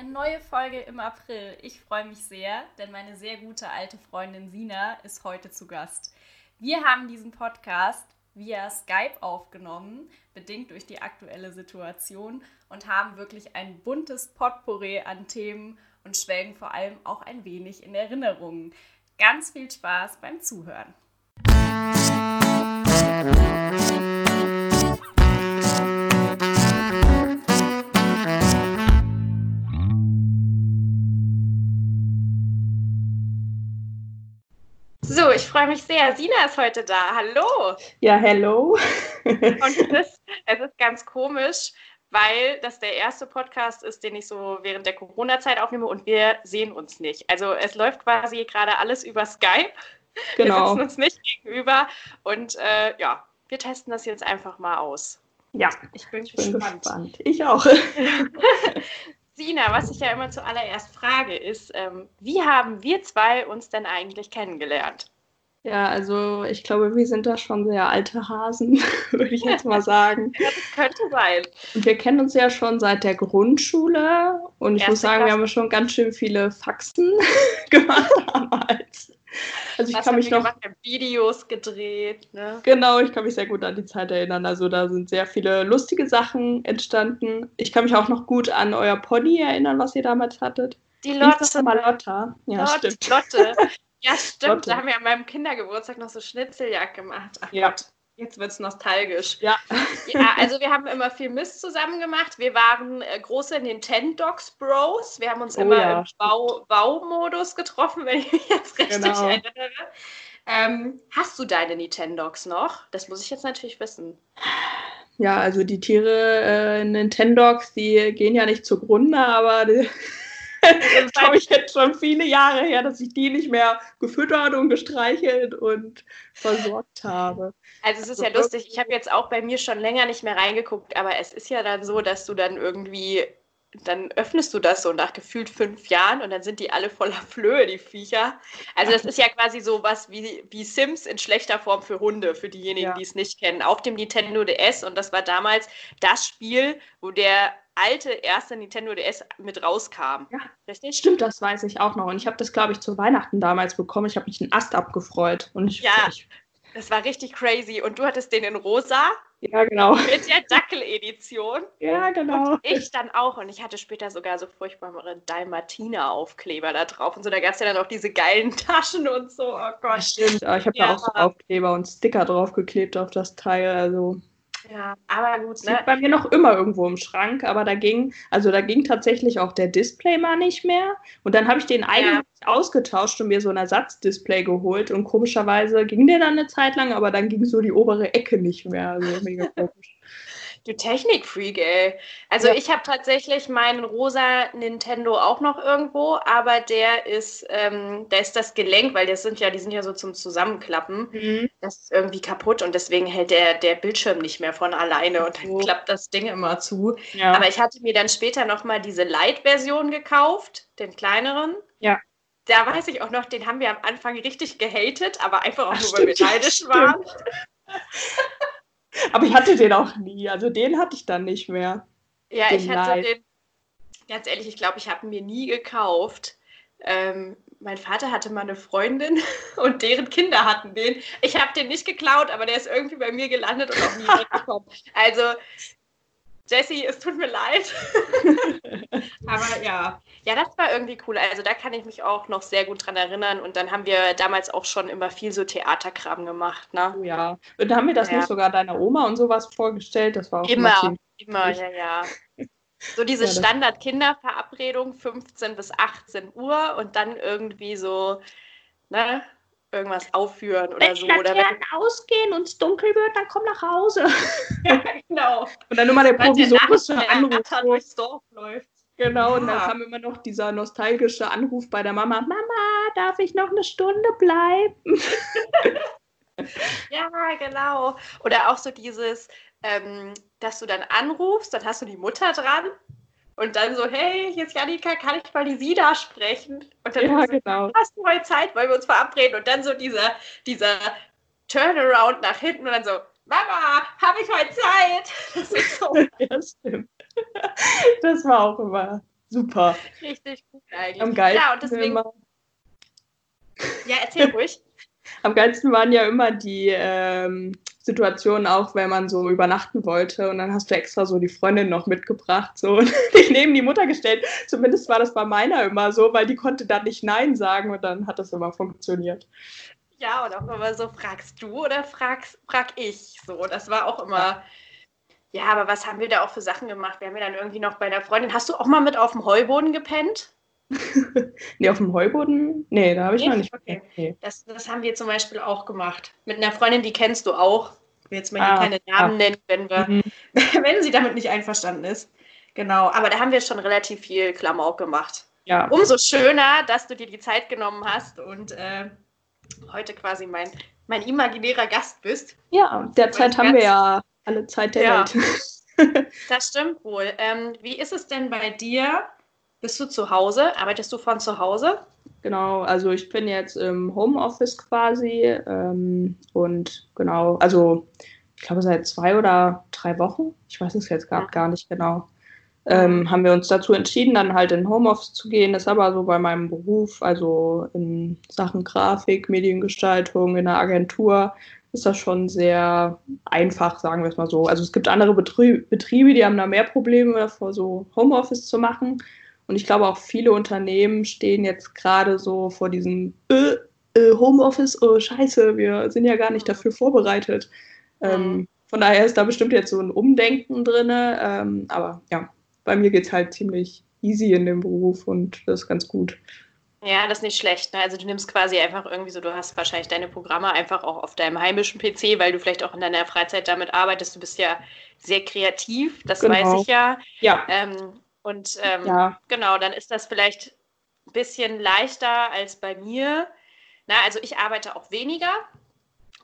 Eine neue Folge im April. Ich freue mich sehr, denn meine sehr gute alte Freundin Sina ist heute zu Gast. Wir haben diesen Podcast via Skype aufgenommen, bedingt durch die aktuelle Situation und haben wirklich ein buntes Potpourri an Themen und schwelgen vor allem auch ein wenig in Erinnerungen. Ganz viel Spaß beim Zuhören. Ich freue mich sehr. Sina ist heute da. Hallo. Ja, hello. Und es ist, es ist ganz komisch, weil das der erste Podcast ist, den ich so während der Corona-Zeit aufnehme und wir sehen uns nicht. Also es läuft quasi gerade alles über Skype. Genau. Wir sitzen uns nicht gegenüber und äh, ja, wir testen das jetzt einfach mal aus. Ja, ich bin, ich bin gespannt. gespannt. Ich auch. Sina, was ich ja immer zuallererst frage, ist, ähm, wie haben wir zwei uns denn eigentlich kennengelernt? Ja, also ich glaube, wir sind da schon sehr alte Hasen, würde ich jetzt mal sagen. ja, das könnte sein. Und wir kennen uns ja schon seit der Grundschule und ich Erste muss sagen, Klasse. wir haben schon ganz schön viele Faxen gemacht damals. Also ich Was kann mich noch gemacht? Videos gedreht. Ne? Genau, ich kann mich sehr gut an die Zeit erinnern. Also da sind sehr viele lustige Sachen entstanden. Ich kann mich auch noch gut an euer Pony erinnern, was ihr damals hattet. Die Lotte. Mal Lotta. Ja, Lot, stimmt. Lotte. Ja, stimmt. Lotte. Da haben wir an meinem Kindergeburtstag noch so Schnitzeljagd gemacht. Ach ja. Gott. Jetzt wird es nostalgisch. Ja. ja. Also wir haben immer viel Mist zusammen gemacht. Wir waren äh, große Nintendogs Bros. Wir haben uns oh, immer ja. im Bau Baumodus getroffen, wenn ich mich jetzt richtig genau. erinnere. Ähm, hast du deine Nintendogs noch? Das muss ich jetzt natürlich wissen. Ja, also die Tiere äh, Nintendogs, die gehen ja nicht zugrunde, aber die, das glaube ich jetzt schon viele Jahre her, dass ich die nicht mehr gefüttert und gestreichelt und versorgt habe. Also es ist ja lustig, ich habe jetzt auch bei mir schon länger nicht mehr reingeguckt, aber es ist ja dann so, dass du dann irgendwie, dann öffnest du das so nach gefühlt fünf Jahren und dann sind die alle voller Flöhe, die Viecher. Also das ist ja quasi so was wie, wie Sims in schlechter Form für Hunde, für diejenigen, ja. die es nicht kennen. Auf dem Nintendo DS und das war damals das Spiel, wo der alte erste Nintendo DS mit rauskam. Ja, richtig? Stimmt, das weiß ich auch noch. Und ich habe das, glaube ich, zu Weihnachten damals bekommen. Ich habe mich einen Ast abgefreut. Und ich, ja, ich, das war richtig crazy. Und du hattest den in rosa. Ja, genau. Mit der Dackel-Edition. Ja, genau. Und ich dann auch. Und ich hatte später sogar so furchtbare Dalmatiner-Aufkleber da drauf. Und so, da gab es ja dann auch diese geilen Taschen und so. Oh Gott. Stimmt, aber ich habe ja. da auch so Aufkleber und Sticker draufgeklebt auf das Teil. Also ja, aber gut. Ne? Liegt bei mir noch immer irgendwo im Schrank, aber da ging, also da ging tatsächlich auch der Display mal nicht mehr. Und dann habe ich den eigentlich ja. ausgetauscht und mir so ein Ersatzdisplay geholt. Und komischerweise ging der dann eine Zeit lang, aber dann ging so die obere Ecke nicht mehr. Also mega komisch. Du Technikfreak, ey. Also ja. ich habe tatsächlich meinen rosa Nintendo auch noch irgendwo, aber der ist, ähm, da ist das Gelenk, weil das sind ja, die sind ja so zum Zusammenklappen. Mhm. Das ist irgendwie kaputt und deswegen hält der, der Bildschirm nicht mehr von alleine und dann klappt das Ding immer zu. Ja. Aber ich hatte mir dann später nochmal diese Light-Version gekauft, den kleineren. Ja da weiß ich auch noch, den haben wir am Anfang richtig gehatet, aber einfach auch Ach, nur, weil wir neidisch waren. Aber ich hatte den auch nie. Also den hatte ich dann nicht mehr. Ja, den ich hatte Light. den, ganz ehrlich, ich glaube, ich habe mir nie gekauft. Ähm, mein Vater hatte mal eine Freundin und deren Kinder hatten den. Ich habe den nicht geklaut, aber der ist irgendwie bei mir gelandet und auch nie weggekommen. Also Jessie, es tut mir leid. Aber ja, ja, das war irgendwie cool. Also da kann ich mich auch noch sehr gut dran erinnern. Und dann haben wir damals auch schon immer viel so Theaterkram gemacht. Ne? Oh ja. Und haben wir das ja. nicht sogar deiner Oma und sowas vorgestellt? Das war auch immer, immer, ja, ja. So diese ja, Standard-Kinderverabredung 15 bis 18 Uhr und dann irgendwie so, ne, irgendwas aufführen oder wenn so. Oder wenn ausgehen und es dunkel wird, dann komm nach Hause. ja, genau. Und dann immer der provisorische Anruf. durchs Dorf läuft. Genau, ja. und dann kam immer noch dieser nostalgische Anruf bei der Mama: Mama, darf ich noch eine Stunde bleiben? ja, genau. Oder auch so dieses, ähm, dass du dann anrufst, dann hast du die Mutter dran und dann so, hey, hier ist Janika, kann ich mal die Sida sprechen? Und dann ja, genau. hast du heute Zeit, wollen wir uns verabreden? Und dann so dieser, dieser Turnaround nach hinten und dann so, Mama, habe ich heute Zeit? Das ist so. ja, stimmt. Das war auch immer Super. Richtig gut eigentlich. Am geilsten ja, und deswegen. Immer... Ja, erzähl ruhig. Am geilsten waren ja immer die ähm, Situationen auch, wenn man so übernachten wollte und dann hast du extra so die Freundin noch mitgebracht so und dich neben die Mutter gestellt. Zumindest war das bei meiner immer so, weil die konnte dann nicht Nein sagen und dann hat das immer funktioniert. Ja, und auch immer so, fragst du oder fragst, frag ich? So, das war auch immer. Ja, aber was haben wir da auch für Sachen gemacht? Wir haben ja dann irgendwie noch bei einer Freundin. Hast du auch mal mit auf dem Heuboden gepennt? nee, auf dem Heuboden? Nee, da habe ich nee? noch nicht. Okay. Nee. Das, das haben wir zum Beispiel auch gemacht. Mit einer Freundin, die kennst du auch. Ich will jetzt mal hier ah, keine Namen ah. nennen, wenn, wir, mhm. wenn sie damit nicht einverstanden ist. Genau, aber da haben wir schon relativ viel Klamauk gemacht. Ja. Umso schöner, dass du dir die Zeit genommen hast und äh, heute quasi mein, mein imaginärer Gast bist. Ja, derzeit haben wir ja alle Zeit der ja. Welt. das stimmt wohl. Ähm, wie ist es denn bei dir? Bist du zu Hause? Arbeitest du von zu Hause? Genau, also ich bin jetzt im Homeoffice quasi ähm, und genau, also ich glaube seit zwei oder drei Wochen, ich weiß es jetzt gerade gar nicht genau, ähm, haben wir uns dazu entschieden, dann halt in Homeoffice zu gehen. Das ist aber so bei meinem Beruf, also in Sachen Grafik, Mediengestaltung, in der Agentur, ist das schon sehr einfach, sagen wir es mal so. Also es gibt andere Betriebe, die haben da mehr Probleme davor, so Homeoffice zu machen. Und ich glaube auch viele Unternehmen stehen jetzt gerade so vor diesem äh, äh, Homeoffice, oh scheiße, wir sind ja gar nicht dafür vorbereitet. Ähm, mhm. von daher ist da bestimmt jetzt so ein Umdenken drin. Ähm, aber ja, bei mir geht es halt ziemlich easy in dem Beruf und das ist ganz gut. Ja, das ist nicht schlecht. Ne? Also du nimmst quasi einfach irgendwie so, du hast wahrscheinlich deine Programme einfach auch auf deinem heimischen PC, weil du vielleicht auch in deiner Freizeit damit arbeitest. Du bist ja sehr kreativ, das genau. weiß ich ja. Ja. Ähm, und ähm, ja. genau, dann ist das vielleicht ein bisschen leichter als bei mir. Na, also ich arbeite auch weniger.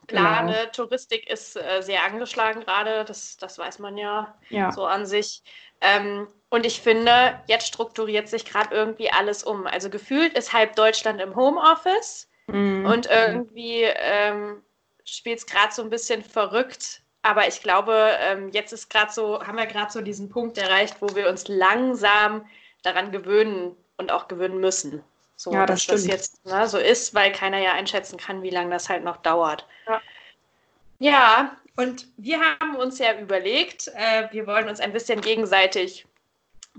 Klar, genau. Touristik ist äh, sehr angeschlagen gerade, das, das weiß man ja, ja. so an sich. Ähm, und ich finde, jetzt strukturiert sich gerade irgendwie alles um. Also gefühlt ist halb Deutschland im Homeoffice mhm. und irgendwie ähm, spielt es gerade so ein bisschen verrückt aber ich glaube, ähm, jetzt ist gerade so, haben wir gerade so diesen Punkt erreicht, wo wir uns langsam daran gewöhnen und auch gewöhnen müssen. So, ja, das dass stimmt. das jetzt ne, so ist, weil keiner ja einschätzen kann, wie lange das halt noch dauert. Ja. ja, und wir haben uns ja überlegt, äh, wir wollen uns ein bisschen gegenseitig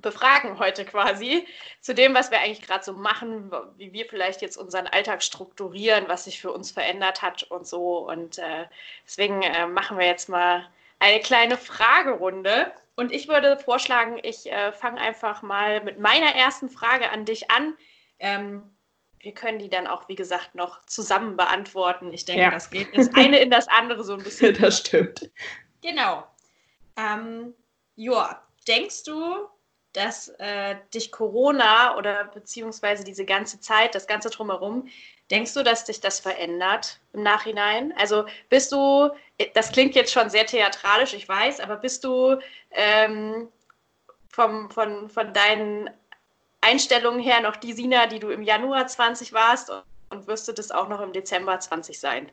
befragen heute quasi zu dem, was wir eigentlich gerade so machen, wie wir vielleicht jetzt unseren Alltag strukturieren, was sich für uns verändert hat und so. Und äh, deswegen äh, machen wir jetzt mal eine kleine Fragerunde. Und ich würde vorschlagen, ich äh, fange einfach mal mit meiner ersten Frage an dich an. Ähm, wir können die dann auch, wie gesagt, noch zusammen beantworten. Ich denke, ja. das geht das eine in das andere so ein bisschen. das stimmt. Genau. Ähm, Joa, denkst du, dass äh, dich Corona oder beziehungsweise diese ganze Zeit, das ganze drumherum, denkst du, dass dich das verändert im Nachhinein? Also bist du, das klingt jetzt schon sehr theatralisch, ich weiß, aber bist du ähm, vom, von, von deinen Einstellungen her noch die Sina, die du im Januar 20 warst und wirst du das auch noch im Dezember 20 sein?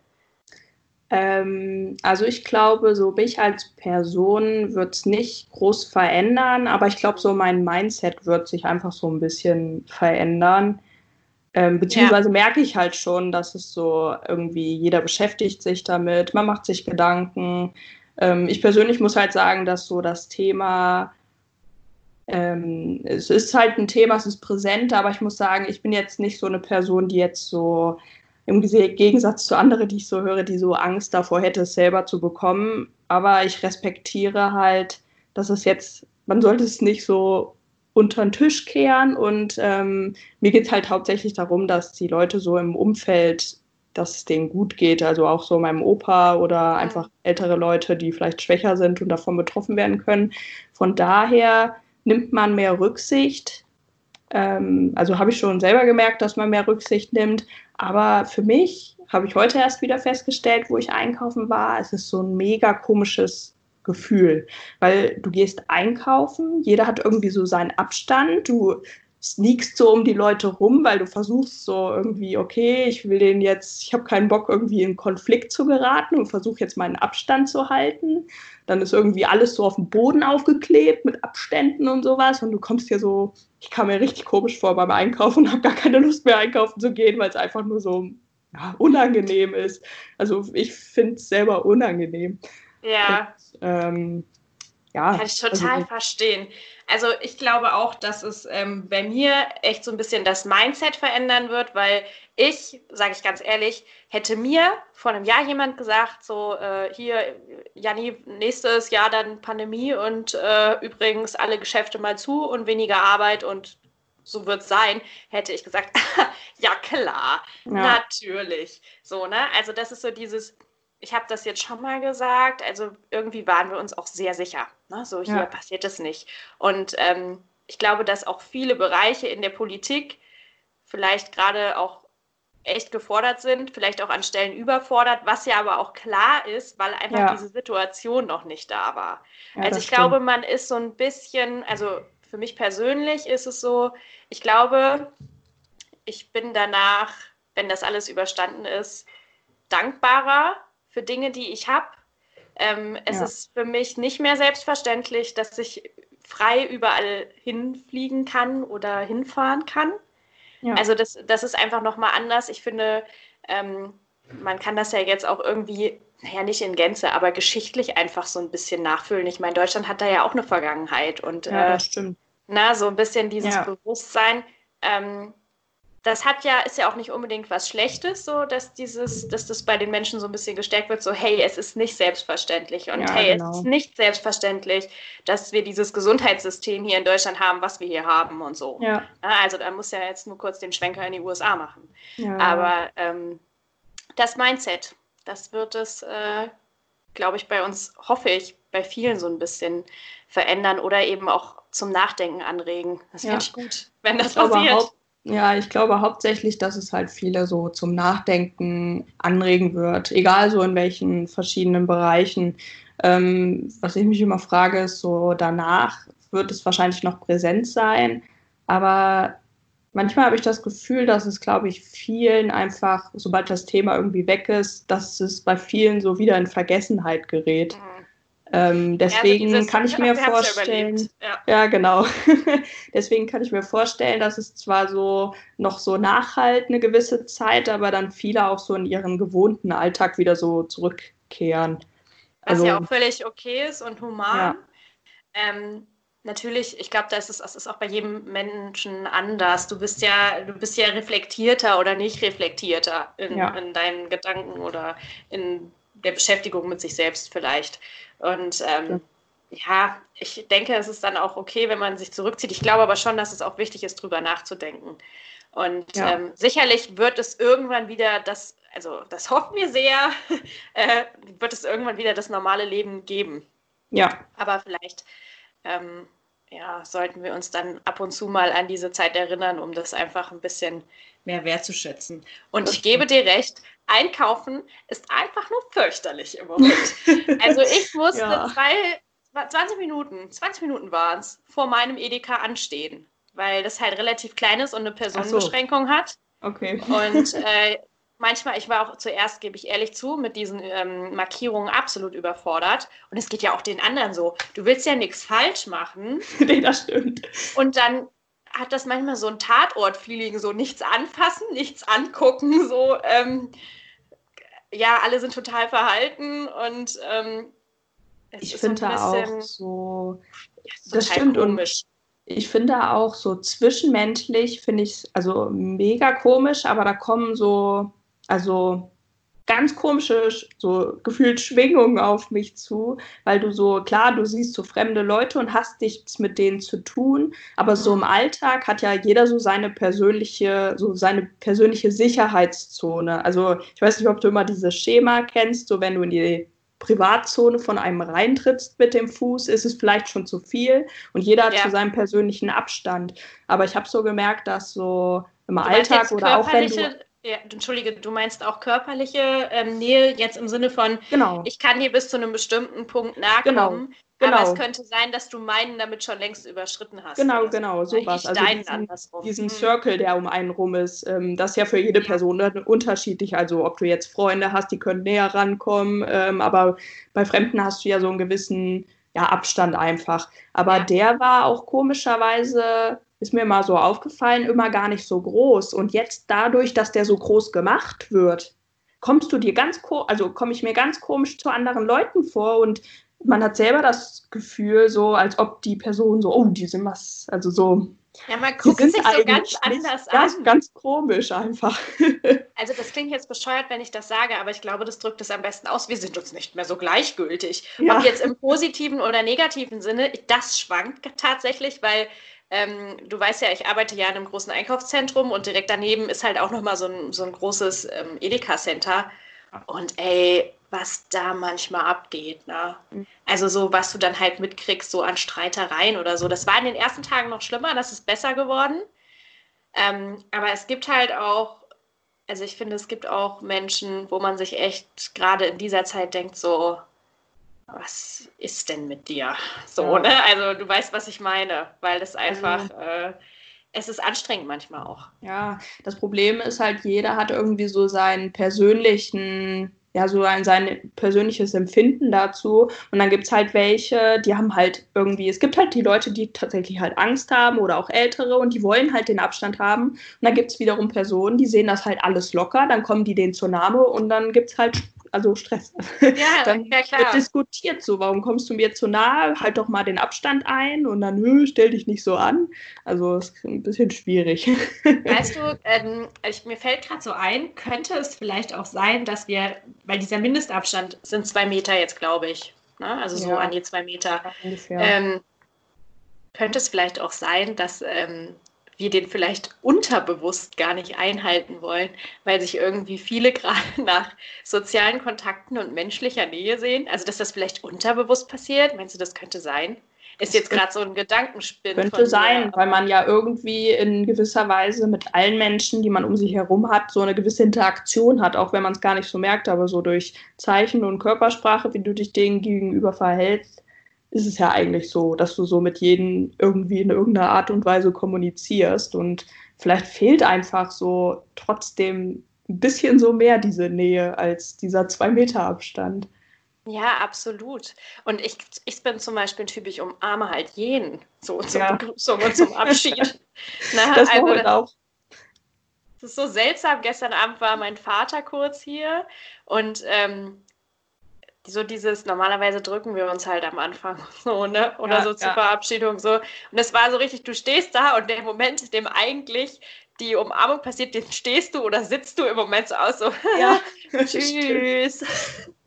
Ähm, also ich glaube, so mich als Person wird es nicht groß verändern, aber ich glaube, so mein Mindset wird sich einfach so ein bisschen verändern. Ähm, beziehungsweise ja. merke ich halt schon, dass es so irgendwie, jeder beschäftigt sich damit, man macht sich Gedanken. Ähm, ich persönlich muss halt sagen, dass so das Thema, ähm, es ist halt ein Thema, es ist präsent, aber ich muss sagen, ich bin jetzt nicht so eine Person, die jetzt so im Gegensatz zu anderen, die ich so höre, die so Angst davor hätte, es selber zu bekommen. Aber ich respektiere halt, dass es jetzt, man sollte es nicht so unter den Tisch kehren. Und ähm, mir geht es halt hauptsächlich darum, dass die Leute so im Umfeld, dass es denen gut geht. Also auch so meinem Opa oder einfach ältere Leute, die vielleicht schwächer sind und davon betroffen werden können. Von daher nimmt man mehr Rücksicht. Ähm, also habe ich schon selber gemerkt, dass man mehr Rücksicht nimmt. Aber für mich habe ich heute erst wieder festgestellt, wo ich einkaufen war, es ist so ein mega komisches Gefühl, weil du gehst einkaufen, jeder hat irgendwie so seinen Abstand, du sneakst so um die Leute rum, weil du versuchst so irgendwie, okay, ich will den jetzt, ich habe keinen Bock irgendwie in Konflikt zu geraten und versuche jetzt meinen Abstand zu halten. Dann ist irgendwie alles so auf dem Boden aufgeklebt mit Abständen und sowas und du kommst hier so, ich kam mir richtig komisch vor beim Einkaufen und habe gar keine Lust mehr einkaufen zu gehen, weil es einfach nur so ja, unangenehm ist. Also ich finde es selber unangenehm. Ja. Und, ähm, ja. Kann ich total also, verstehen. Also ich glaube auch, dass es ähm, bei mir echt so ein bisschen das Mindset verändern wird, weil ich, sage ich ganz ehrlich, hätte mir vor einem Jahr jemand gesagt, so äh, hier, Janni, nächstes Jahr dann Pandemie und äh, übrigens alle Geschäfte mal zu und weniger Arbeit und so wird es sein, hätte ich gesagt, ja klar, ja. natürlich. So, ne? Also das ist so dieses, ich habe das jetzt schon mal gesagt, also irgendwie waren wir uns auch sehr sicher. Ne? So hier ja. passiert es nicht. Und ähm, ich glaube, dass auch viele Bereiche in der Politik vielleicht gerade auch echt gefordert sind, vielleicht auch an Stellen überfordert, was ja aber auch klar ist, weil einfach ja. diese Situation noch nicht da war. Ja, also ich stimmt. glaube, man ist so ein bisschen, also für mich persönlich ist es so, ich glaube, ich bin danach, wenn das alles überstanden ist, dankbarer für Dinge, die ich habe. Ähm, es ja. ist für mich nicht mehr selbstverständlich, dass ich frei überall hinfliegen kann oder hinfahren kann. Ja. Also das, das ist einfach nochmal anders. Ich finde, ähm, man kann das ja jetzt auch irgendwie, naja, nicht in Gänze, aber geschichtlich einfach so ein bisschen nachfüllen. Ich meine, Deutschland hat da ja auch eine Vergangenheit und ja, äh. Na, so ein bisschen dieses. Bewusstsein. Ähm, das hat ja, ist ja auch nicht unbedingt was Schlechtes, so dass dieses, dass das bei den Menschen so ein bisschen gestärkt wird, so hey, es ist nicht selbstverständlich und ja, hey, genau. es ist nicht selbstverständlich, dass wir dieses Gesundheitssystem hier in Deutschland haben, was wir hier haben und so. Ja. Also da muss ja jetzt nur kurz den Schwenker in die USA machen. Ja. Aber ähm, das Mindset, das wird es, äh, glaube ich, bei uns, hoffe ich, bei vielen so ein bisschen verändern oder eben auch zum Nachdenken anregen. Das finde ich gut, wenn das passiert. Ja, ich glaube hauptsächlich, dass es halt viele so zum Nachdenken anregen wird, egal so in welchen verschiedenen Bereichen. Ähm, was ich mich immer frage, ist so danach wird es wahrscheinlich noch präsent sein, aber manchmal habe ich das Gefühl, dass es, glaube ich, vielen einfach, sobald das Thema irgendwie weg ist, dass es bei vielen so wieder in Vergessenheit gerät. Mhm. Ähm, deswegen ja, also kann ich mir vorstellen, ja, ja. genau. deswegen kann ich mir vorstellen, dass es zwar so noch so nachhalt eine gewisse Zeit, aber dann viele auch so in ihren gewohnten Alltag wieder so zurückkehren. Was also, ja auch völlig okay ist und human. Ja. Ähm, natürlich, ich glaube, das ist, das ist auch bei jedem Menschen anders. Du bist ja, du bist ja reflektierter oder nicht reflektierter in, in deinen Gedanken oder in der Beschäftigung mit sich selbst vielleicht. Und ähm, ja, ich denke, es ist dann auch okay, wenn man sich zurückzieht. Ich glaube aber schon, dass es auch wichtig ist, drüber nachzudenken. Und ja. ähm, sicherlich wird es irgendwann wieder das, also das hoffen wir sehr, äh, wird es irgendwann wieder das normale Leben geben. Ja. Aber vielleicht ähm, ja, sollten wir uns dann ab und zu mal an diese Zeit erinnern, um das einfach ein bisschen mehr wertzuschätzen. Und ich gebe dir recht, Einkaufen ist einfach nur fürchterlich im Moment. also ich musste ja. zwei, 20 Minuten, 20 Minuten waren es, vor meinem Edeka anstehen, weil das halt relativ klein ist und eine Personenbeschränkung so. hat. Okay. Und äh, manchmal, ich war auch zuerst, gebe ich ehrlich zu, mit diesen ähm, Markierungen absolut überfordert. Und es geht ja auch den anderen so. Du willst ja nichts falsch machen. nee, das stimmt. Und dann hat das manchmal so ein Tatort-Feeling, so nichts anfassen, nichts angucken, so, ähm, ja, alle sind total verhalten und ähm, ich finde so auch so, ja, das stimmt komisch. und ich finde auch so zwischenmenschlich finde ich also mega komisch, aber da kommen so, also ganz komische, so gefühlt Schwingungen auf mich zu, weil du so, klar, du siehst so fremde Leute und hast nichts mit denen zu tun, aber so im. Alltag hat ja jeder so seine persönliche, so seine persönliche Sicherheitszone. Also ich weiß nicht, ob du immer dieses Schema kennst, so wenn du in die Privatzone von einem reintrittst mit dem Fuß, ist es vielleicht schon zu viel und jeder hat ja. zu seinem persönlichen Abstand. Aber ich habe so gemerkt, dass so im du Alltag oder auch wenn du ja, entschuldige, du meinst auch körperliche ähm, Nähe jetzt im Sinne von, genau. ich kann dir bis zu einem bestimmten Punkt nahe kommen, genau. Genau. Aber es könnte sein, dass du meinen damit schon längst überschritten hast. Genau, genau, sowas. Also diesen, diesen, mhm. Circle, der um einen rum ist, ähm, das ist ja für jede Person unterschiedlich. Also ob du jetzt Freunde hast, die können näher rankommen, ähm, aber bei Fremden hast du ja so einen gewissen ja, Abstand einfach. Aber ja. der war auch komischerweise, ist mir mal so aufgefallen, immer gar nicht so groß. Und jetzt dadurch, dass der so groß gemacht wird, kommst du dir ganz, also komme ich mir ganz komisch zu anderen Leuten vor und man hat selber das Gefühl, so als ob die Person so, oh, die sind was, also so. Ja, man guckt sich so ganz anders ganz, an. Ganz komisch einfach. Also das klingt jetzt bescheuert, wenn ich das sage, aber ich glaube, das drückt es am besten aus. Wir sind uns nicht mehr so gleichgültig. Ja. Ob jetzt im positiven oder negativen Sinne, das schwankt tatsächlich, weil ähm, du weißt ja, ich arbeite ja in einem großen Einkaufszentrum und direkt daneben ist halt auch nochmal so ein, so ein großes ähm, Edeka-Center. Und ey, was da manchmal abgeht. Ne? Mhm. Also so, was du dann halt mitkriegst, so an Streitereien oder so. Das war in den ersten Tagen noch schlimmer, das ist besser geworden. Ähm, aber es gibt halt auch, also ich finde, es gibt auch Menschen, wo man sich echt gerade in dieser Zeit denkt, so, was ist denn mit dir? So, ja. ne? Also du weißt, was ich meine, weil das einfach. Also, äh, es ist anstrengend manchmal auch. Ja, das Problem ist halt, jeder hat irgendwie so seinen persönlichen ja, so ein sein persönliches Empfinden dazu. Und dann gibt es halt welche, die haben halt irgendwie, es gibt halt die Leute, die tatsächlich halt Angst haben oder auch Ältere und die wollen halt den Abstand haben. Und dann gibt es wiederum Personen, die sehen das halt alles locker, dann kommen die denen zur Name und dann gibt es halt also Stress. Ja, dann ja, klar. wird diskutiert so, warum kommst du mir zu nahe? Halt doch mal den Abstand ein und dann, nö, stell dich nicht so an. Also ist ein bisschen schwierig. Weißt du, ähm, ich, mir fällt gerade so ein, könnte es vielleicht auch sein, dass wir, weil dieser Mindestabstand sind zwei Meter jetzt, glaube ich. Ne? Also so ja. an die zwei Meter. Ähm, könnte es vielleicht auch sein, dass ähm, wir den vielleicht unterbewusst gar nicht einhalten wollen, weil sich irgendwie viele gerade nach sozialen Kontakten und menschlicher Nähe sehen. Also, dass das vielleicht unterbewusst passiert. Meinst du, das könnte sein? Ist jetzt gerade so ein Gedankenspin. Könnte sein, weil man ja irgendwie in gewisser Weise mit allen Menschen, die man um sich herum hat, so eine gewisse Interaktion hat, auch wenn man es gar nicht so merkt, aber so durch Zeichen und Körpersprache, wie du dich denen gegenüber verhältst, ist es ja eigentlich so, dass du so mit jedem irgendwie in irgendeiner Art und Weise kommunizierst und vielleicht fehlt einfach so trotzdem ein bisschen so mehr diese Nähe als dieser zwei Meter Abstand. Ja, absolut. Und ich, ich bin zum Beispiel ein Typ, ich umarme halt jeden so zur ja. Begrüßung und zum Abschied. Na, das also, das, auch. Das ist so seltsam. Gestern Abend war mein Vater kurz hier und ähm, so dieses, normalerweise drücken wir uns halt am Anfang so, ne? Oder ja, so zur ja. Verabschiedung so. Und es war so richtig, du stehst da und der Moment, in dem eigentlich die Umarmung passiert, den stehst du oder sitzt du im Moment so aus, so ja, tschüss.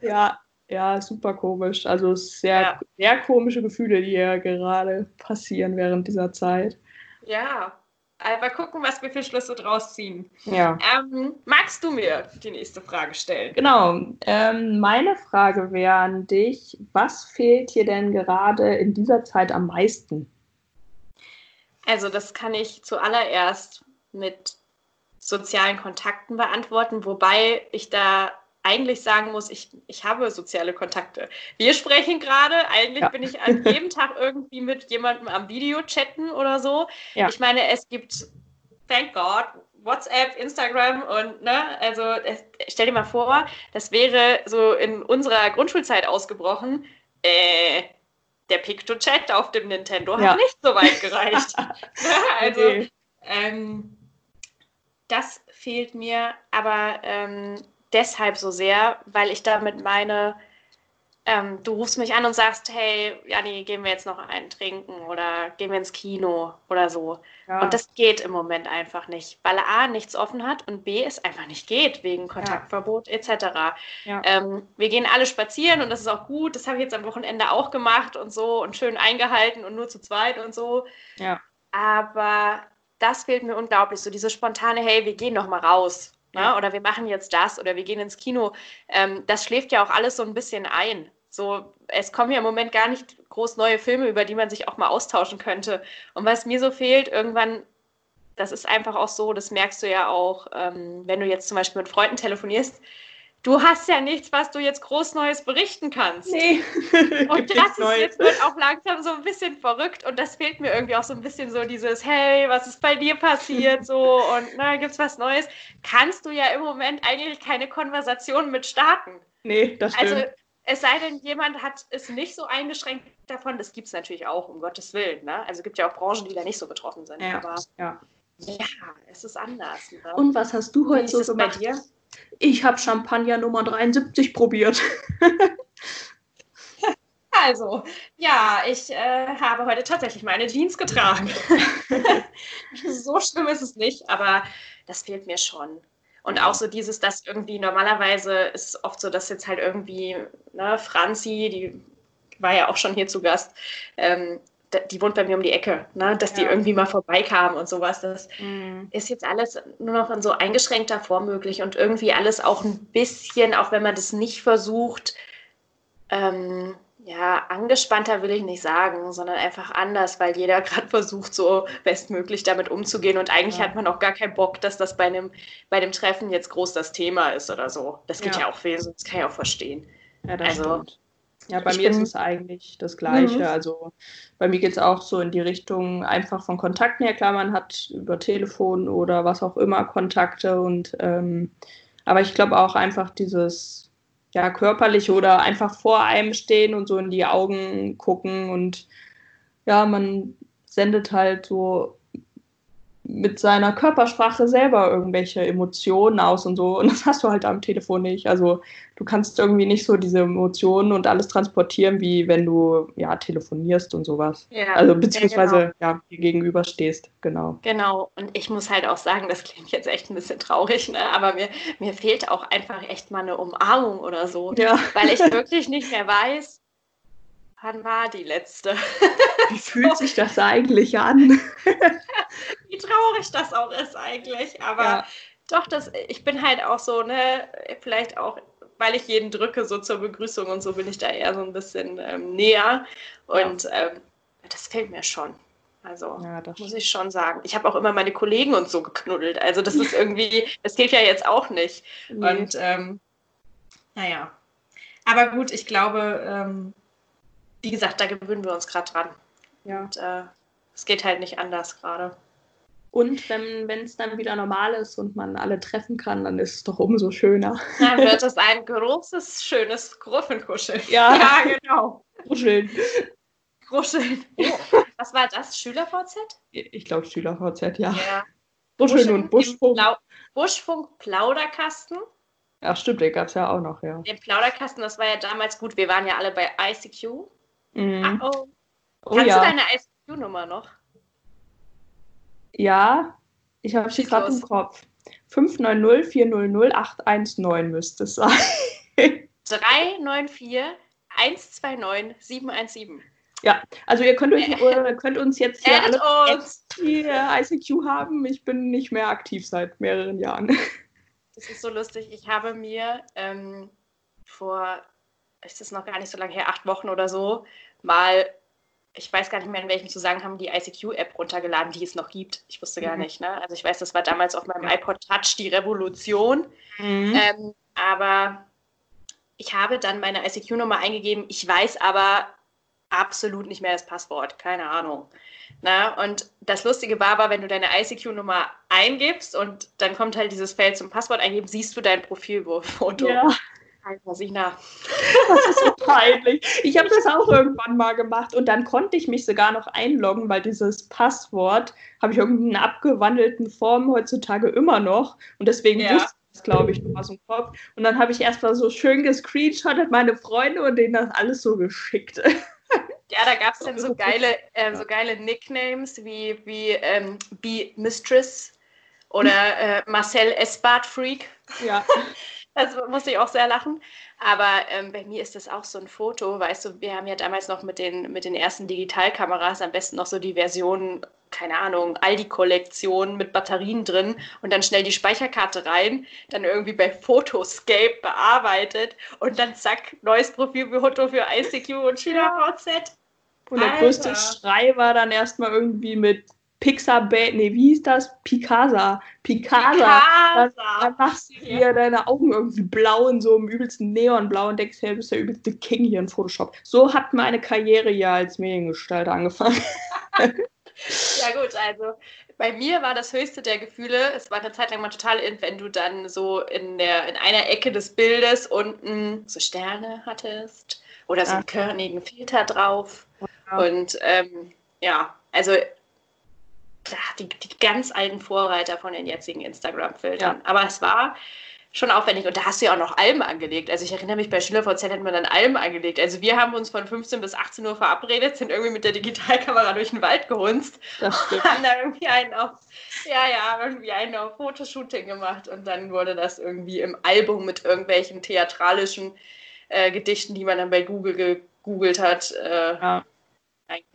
Ja, ja, super komisch. Also sehr, ja. sehr komische Gefühle, die ja gerade passieren während dieser Zeit. Ja, Mal gucken, was wir für Schlüsse draus ziehen. Ja. Ähm, magst du mir die nächste Frage stellen? Genau. Ähm, meine Frage wäre an dich: Was fehlt dir denn gerade in dieser Zeit am meisten? Also, das kann ich zuallererst mit sozialen Kontakten beantworten, wobei ich da eigentlich sagen muss, ich, ich habe soziale Kontakte. Wir sprechen gerade, eigentlich ja. bin ich an jedem Tag irgendwie mit jemandem am Video chatten oder so. Ja. Ich meine, es gibt, thank God, WhatsApp, Instagram und, ne, also stell dir mal vor, das wäre so in unserer Grundschulzeit ausgebrochen. Äh, der Picto-Chat auf dem Nintendo ja. hat nicht so weit gereicht. also, okay. ähm, das fehlt mir, aber ähm, deshalb so sehr, weil ich damit meine, ähm, du rufst mich an und sagst, hey, Janni, gehen wir jetzt noch einen trinken oder gehen wir ins Kino oder so. Ja. Und das geht im Moment einfach nicht, weil A nichts offen hat und B es einfach nicht geht, wegen Kontaktverbot ja. etc. Ja. Ähm, wir gehen alle spazieren und das ist auch gut. Das habe ich jetzt am Wochenende auch gemacht und so und schön eingehalten und nur zu zweit und so. Aber das fehlt mir unglaublich, so diese spontane, hey, wir gehen noch mal raus Ne? Oder wir machen jetzt das oder wir gehen ins Kino. Ähm, das schläft ja auch alles so ein bisschen ein. So, es kommen ja im Moment gar nicht groß neue Filme, über die man sich auch mal austauschen könnte. Und was mir so fehlt, irgendwann, das ist einfach auch so, das merkst du ja auch, ähm, wenn du jetzt zum Beispiel mit Freunden telefonierst, du hast ja nichts, was du jetzt groß Neues berichten kannst. Nee. und das ist jetzt wird auch langsam so ein bisschen verrückt und das fehlt mir irgendwie auch so ein bisschen so dieses, hey, was ist bei dir passiert so und na, gibt's was Neues? Kannst du ja im Moment eigentlich keine Konversation mit starten. Nee, das stimmt. Also es sei denn, jemand hat es nicht so eingeschränkt davon, das gibt es natürlich auch, um Gottes Willen. Ne? Also es gibt ja auch Branchen, die da nicht so betroffen sind. Ja, aber ja. Ja es ist anders. Ne? Und was hast du heute so gemacht? Bei dir? Ich habe Champagner Nummer 73 probiert. Also, ja, ich äh, habe heute tatsächlich meine Jeans getragen. so schlimm ist es nicht, aber das fehlt mir schon. Und auch so dieses, dass irgendwie normalerweise ist oft so, dass jetzt halt irgendwie, ne, Franzi, die war ja auch schon hier zu Gast, ähm, die wohnt bei mir um die Ecke, ne? dass ja. die irgendwie mal vorbeikam und sowas. Das mhm. ist jetzt alles nur noch in so eingeschränkter Form möglich und irgendwie alles auch ein bisschen, auch wenn man das nicht versucht, ähm, ja, angespannter will ich nicht sagen, sondern einfach anders, weil jeder gerade versucht, so bestmöglich damit umzugehen. Und eigentlich ja. hat man auch gar keinen Bock, dass das bei einem, bei dem Treffen jetzt groß das Thema ist oder so. Das geht ja, ja auch viel, das kann ich auch verstehen. Ja, das also, stimmt. Ja, bei ich mir ist es eigentlich das Gleiche. Mhm. Also bei mir geht es auch so in die Richtung einfach von Kontakten her. Klar, man hat über Telefon oder was auch immer Kontakte und ähm, aber ich glaube auch einfach dieses ja körperlich oder einfach vor einem stehen und so in die Augen gucken und ja, man sendet halt so mit seiner Körpersprache selber irgendwelche Emotionen aus und so. Und das hast du halt am Telefon nicht. Also du kannst irgendwie nicht so diese Emotionen und alles transportieren, wie wenn du ja telefonierst und sowas. Ja, also beziehungsweise ja, genau. ja gegenüber stehst, genau. Genau. Und ich muss halt auch sagen, das klingt jetzt echt ein bisschen traurig, ne? aber mir, mir fehlt auch einfach echt mal eine Umarmung oder so. Ja. Weil ich wirklich nicht mehr weiß, Wann war die letzte? Wie fühlt sich das eigentlich an? Wie traurig das auch ist eigentlich. Aber ja. doch, das, ich bin halt auch so, ne, vielleicht auch, weil ich jeden drücke, so zur Begrüßung und so bin ich da eher so ein bisschen ähm, näher. Und ja. ähm, das fällt mir schon. Also ja, muss ich schon sagen. Ich habe auch immer meine Kollegen und so geknuddelt. Also das ist irgendwie, das geht ja jetzt auch nicht. Nee. Und ähm, naja. Aber gut, ich glaube, ähm, wie gesagt, da gewöhnen wir uns gerade dran. Ja. Und äh, es geht halt nicht anders gerade. Und wenn es dann wieder normal ist und man alle treffen kann, dann ist es doch umso schöner. Dann wird es ein großes, schönes Gruffenkuscheln. Ja, ja genau. Kuscheln. Kuscheln. Oh. Was war das? SchülerVZ? Ich glaube SchülerVZ, ja. ja. Kuscheln und Buschfunk. Blau Buschfunk Plauderkasten. Ach stimmt, den gab es ja auch noch, ja. Den Plauderkasten, das war ja damals gut. Wir waren ja alle bei ICQ. Mhm. Oh. oh. Kannst ja. du deine ICQ-Nummer noch? Ja, ich habe sie gerade im Kopf. 590 400 819 müsste es sein. 394 129 717. Ja, also ihr könnt, euch, ihr könnt uns jetzt hier alle uns. die ICQ haben. Ich bin nicht mehr aktiv seit mehreren Jahren. Das ist so lustig. Ich habe mir ähm, vor, ist das noch gar nicht so lange her, acht Wochen oder so, mal, ich weiß gar nicht mehr, in welchem Zusammenhang die ICQ-App runtergeladen, die es noch gibt. Ich wusste gar mhm. nicht. Ne? Also ich weiß, das war damals auf meinem iPod Touch die Revolution. Mhm. Ähm, aber ich habe dann meine ICQ-Nummer eingegeben. Ich weiß aber absolut nicht mehr das Passwort. Keine Ahnung. Na, und das Lustige war aber, wenn du deine ICQ-Nummer eingibst und dann kommt halt dieses Feld zum Passwort eingeben, siehst du dein Profilfoto. Ja. Rosina. Das ist so peinlich. Ich habe das auch irgendwann mal gemacht und dann konnte ich mich sogar noch einloggen, weil dieses Passwort habe ich irgendeine abgewandelten Form heutzutage immer noch und deswegen ja. wusste ich das, glaube ich, noch aus dem Kopf. Und dann habe ich erst mal so schön gescreenshottet meine Freunde und denen das alles so geschickt. Ja, da gab es dann so geile, äh, so geile Nicknames wie, wie ähm, Be Mistress oder äh, Marcel Esbart Freak. Ja. Das musste ich auch sehr lachen. Aber ähm, bei mir ist das auch so ein Foto, weißt du, wir haben ja damals noch mit den, mit den ersten Digitalkameras am besten noch so die Version, keine Ahnung, Aldi-Kollektion mit Batterien drin und dann schnell die Speicherkarte rein, dann irgendwie bei Photoscape bearbeitet und dann zack, neues Profilfoto für ICQ und SchülerVZ. Und der größte Schrei war dann erstmal irgendwie mit Pixabay, nee, wie hieß das? Picasa. Picasa. Picasa. Dann, machst du hier deine Augen irgendwie blau in so einem übelsten Neonblau und denkst, hey, du bist der übelste King hier in Photoshop. So hat meine Karriere ja als Mediengestalter angefangen. ja gut, also bei mir war das höchste der Gefühle, es war eine Zeit lang mal total in, wenn du dann so in, der, in einer Ecke des Bildes unten so Sterne hattest oder so einen körnigen Filter drauf. Ja. Und ähm, ja, also die, die ganz alten Vorreiter von den jetzigen Instagram-Filtern. Ja. Aber es war schon aufwendig. Und da hast du ja auch noch Alben angelegt. Also ich erinnere mich, bei SchülerVZ hat man dann Alben angelegt. Also wir haben uns von 15 bis 18 Uhr verabredet, sind irgendwie mit der Digitalkamera durch den Wald gehunzt stimmt. haben da irgendwie einen auf, ja, ja, irgendwie einen auf Fotoshooting gemacht und dann wurde das irgendwie im Album mit irgendwelchen theatralischen äh, Gedichten, die man dann bei Google gegoogelt hat, äh, ja.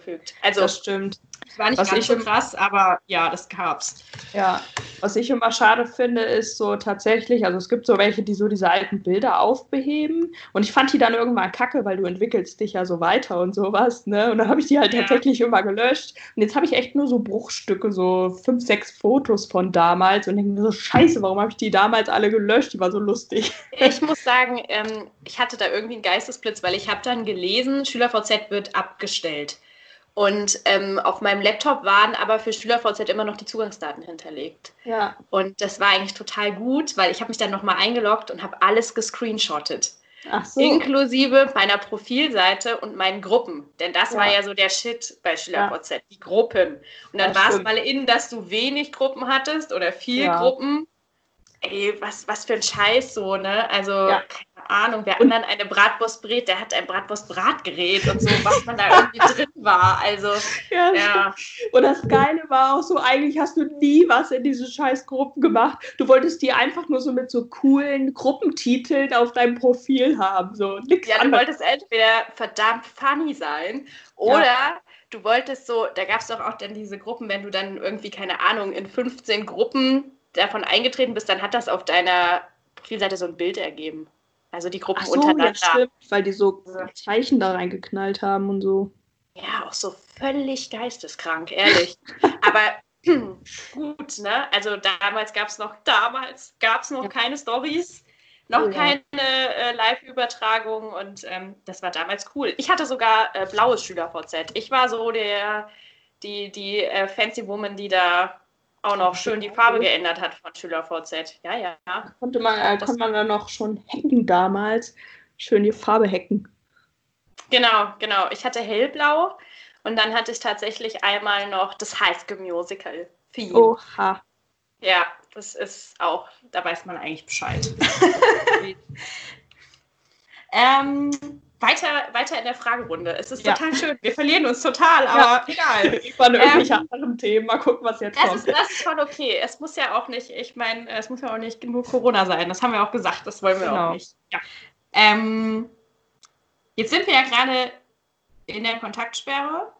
Eingefügt. Also das stimmt. War nicht was ganz so krass, aber ja, das gab's. Ja, was ich immer schade finde, ist so tatsächlich, also es gibt so welche, die so diese alten Bilder aufbeheben und ich fand die dann irgendwann kacke, weil du entwickelst dich ja so weiter und sowas, ne? Und dann habe ich die halt ja. tatsächlich immer gelöscht und jetzt habe ich echt nur so Bruchstücke, so fünf, sechs Fotos von damals und denke mir so, scheiße, warum habe ich die damals alle gelöscht? Die war so lustig. Ich muss sagen, ähm, ich hatte da irgendwie einen Geistesblitz, weil ich habe dann gelesen, SchülerVZ wird abgestellt. Und ähm, auf meinem Laptop waren aber für SchülerVZ immer noch die Zugangsdaten hinterlegt. Ja. Und das war eigentlich total gut, weil ich habe mich dann nochmal eingeloggt und habe alles gescreenshottet. Ach so. Inklusive meiner Profilseite und meinen Gruppen. Denn das ja. war ja so der Shit bei SchülerVZ, ja. die Gruppen. Und dann war es mal in, dass du wenig Gruppen hattest oder viel. Gruppen ey, was, was für ein Scheiß so, ne? Also, ja. keine Ahnung, wer anderen eine Bratwurst brät, der hat ein Bratwurst-Bratgerät und so, was man da irgendwie drin war. Also, ja. ja. Und das Geile war auch so, eigentlich hast du nie was in diese scheiß Gruppen gemacht. Du wolltest die einfach nur so mit so coolen Gruppentiteln auf deinem Profil haben. So, nix ja, anderes. du wolltest entweder verdammt funny sein oder ja du wolltest so, da gab es doch auch dann diese Gruppen, wenn du dann irgendwie, keine Ahnung, in 15 Gruppen davon eingetreten bist, dann hat das auf deiner Profilseite so ein Bild ergeben. Also die Gruppen Ach so, untereinander. Ja, stimmt, weil die so Zeichen da reingeknallt haben und so. Ja, auch so völlig geisteskrank, ehrlich. Aber gut, ne? Also damals gab es noch, damals gab es noch ja. keine Stories, noch oh, keine äh, Live-Übertragung und ähm, das war damals cool. Ich hatte sogar äh, blaues Schüler-VZ. Ich war so der, die, die äh, Fancy Woman, die da auch noch schön die Farbe geändert hat von Schüler VZ. Ja, ja. Konnte man, äh, konnte man dann noch schon hacken damals. Schön die Farbe hacken. Genau, genau. Ich hatte hellblau und dann hatte ich tatsächlich einmal noch das High School Musical Theme. Oha. Ja, das ist auch, da weiß man eigentlich Bescheid. ähm, weiter, weiter in der Fragerunde. Es ist ja. total schön. Wir verlieren uns total, aber ja. egal. Irgendwelchen ähm, anderen Themen. Mal gucken, was jetzt das kommt. Ist, das ist schon okay. Es muss ja auch nicht, ich meine, es muss ja auch nicht genug Corona sein. Das haben wir auch gesagt. Das wollen wir genau. auch nicht. Ja. Ähm, jetzt sind wir ja gerade in der Kontaktsperre.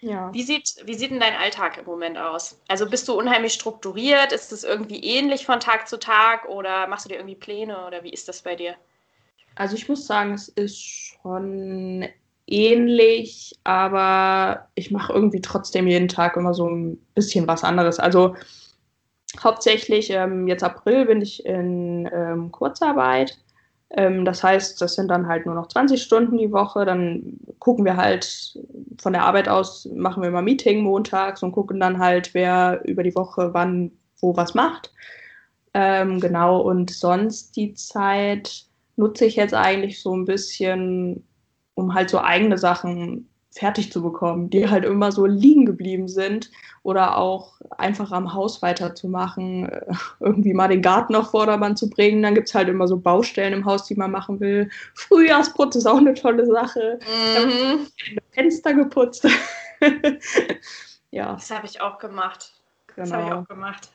Ja. Wie sieht, wie sieht denn dein Alltag im Moment aus? Also bist du unheimlich strukturiert? Ist es irgendwie ähnlich von Tag zu Tag oder machst du dir irgendwie Pläne oder wie ist das bei dir? Also ich muss sagen, es ist schon ähnlich, aber ich mache irgendwie trotzdem jeden Tag immer so ein bisschen was anderes. Also hauptsächlich ähm, jetzt April bin ich in ähm, Kurzarbeit. Ähm, das heißt, das sind dann halt nur noch 20 Stunden die Woche. Dann gucken wir halt von der Arbeit aus, machen wir immer Meeting montags und gucken dann halt, wer über die Woche wann wo was macht. Ähm, genau, und sonst die Zeit nutze ich jetzt eigentlich so ein bisschen, um halt so eigene Sachen fertig zu bekommen, die halt immer so liegen geblieben sind oder auch einfach am Haus weiterzumachen, äh, irgendwie mal den Garten auf Vordermann zu bringen. Dann gibt es halt immer so Baustellen im Haus, die man machen will. Frühjahrsputz ist auch eine tolle Sache. Mhm. Fenster geputzt. ja. Das habe ich auch gemacht. Das habe ich genau. auch gemacht.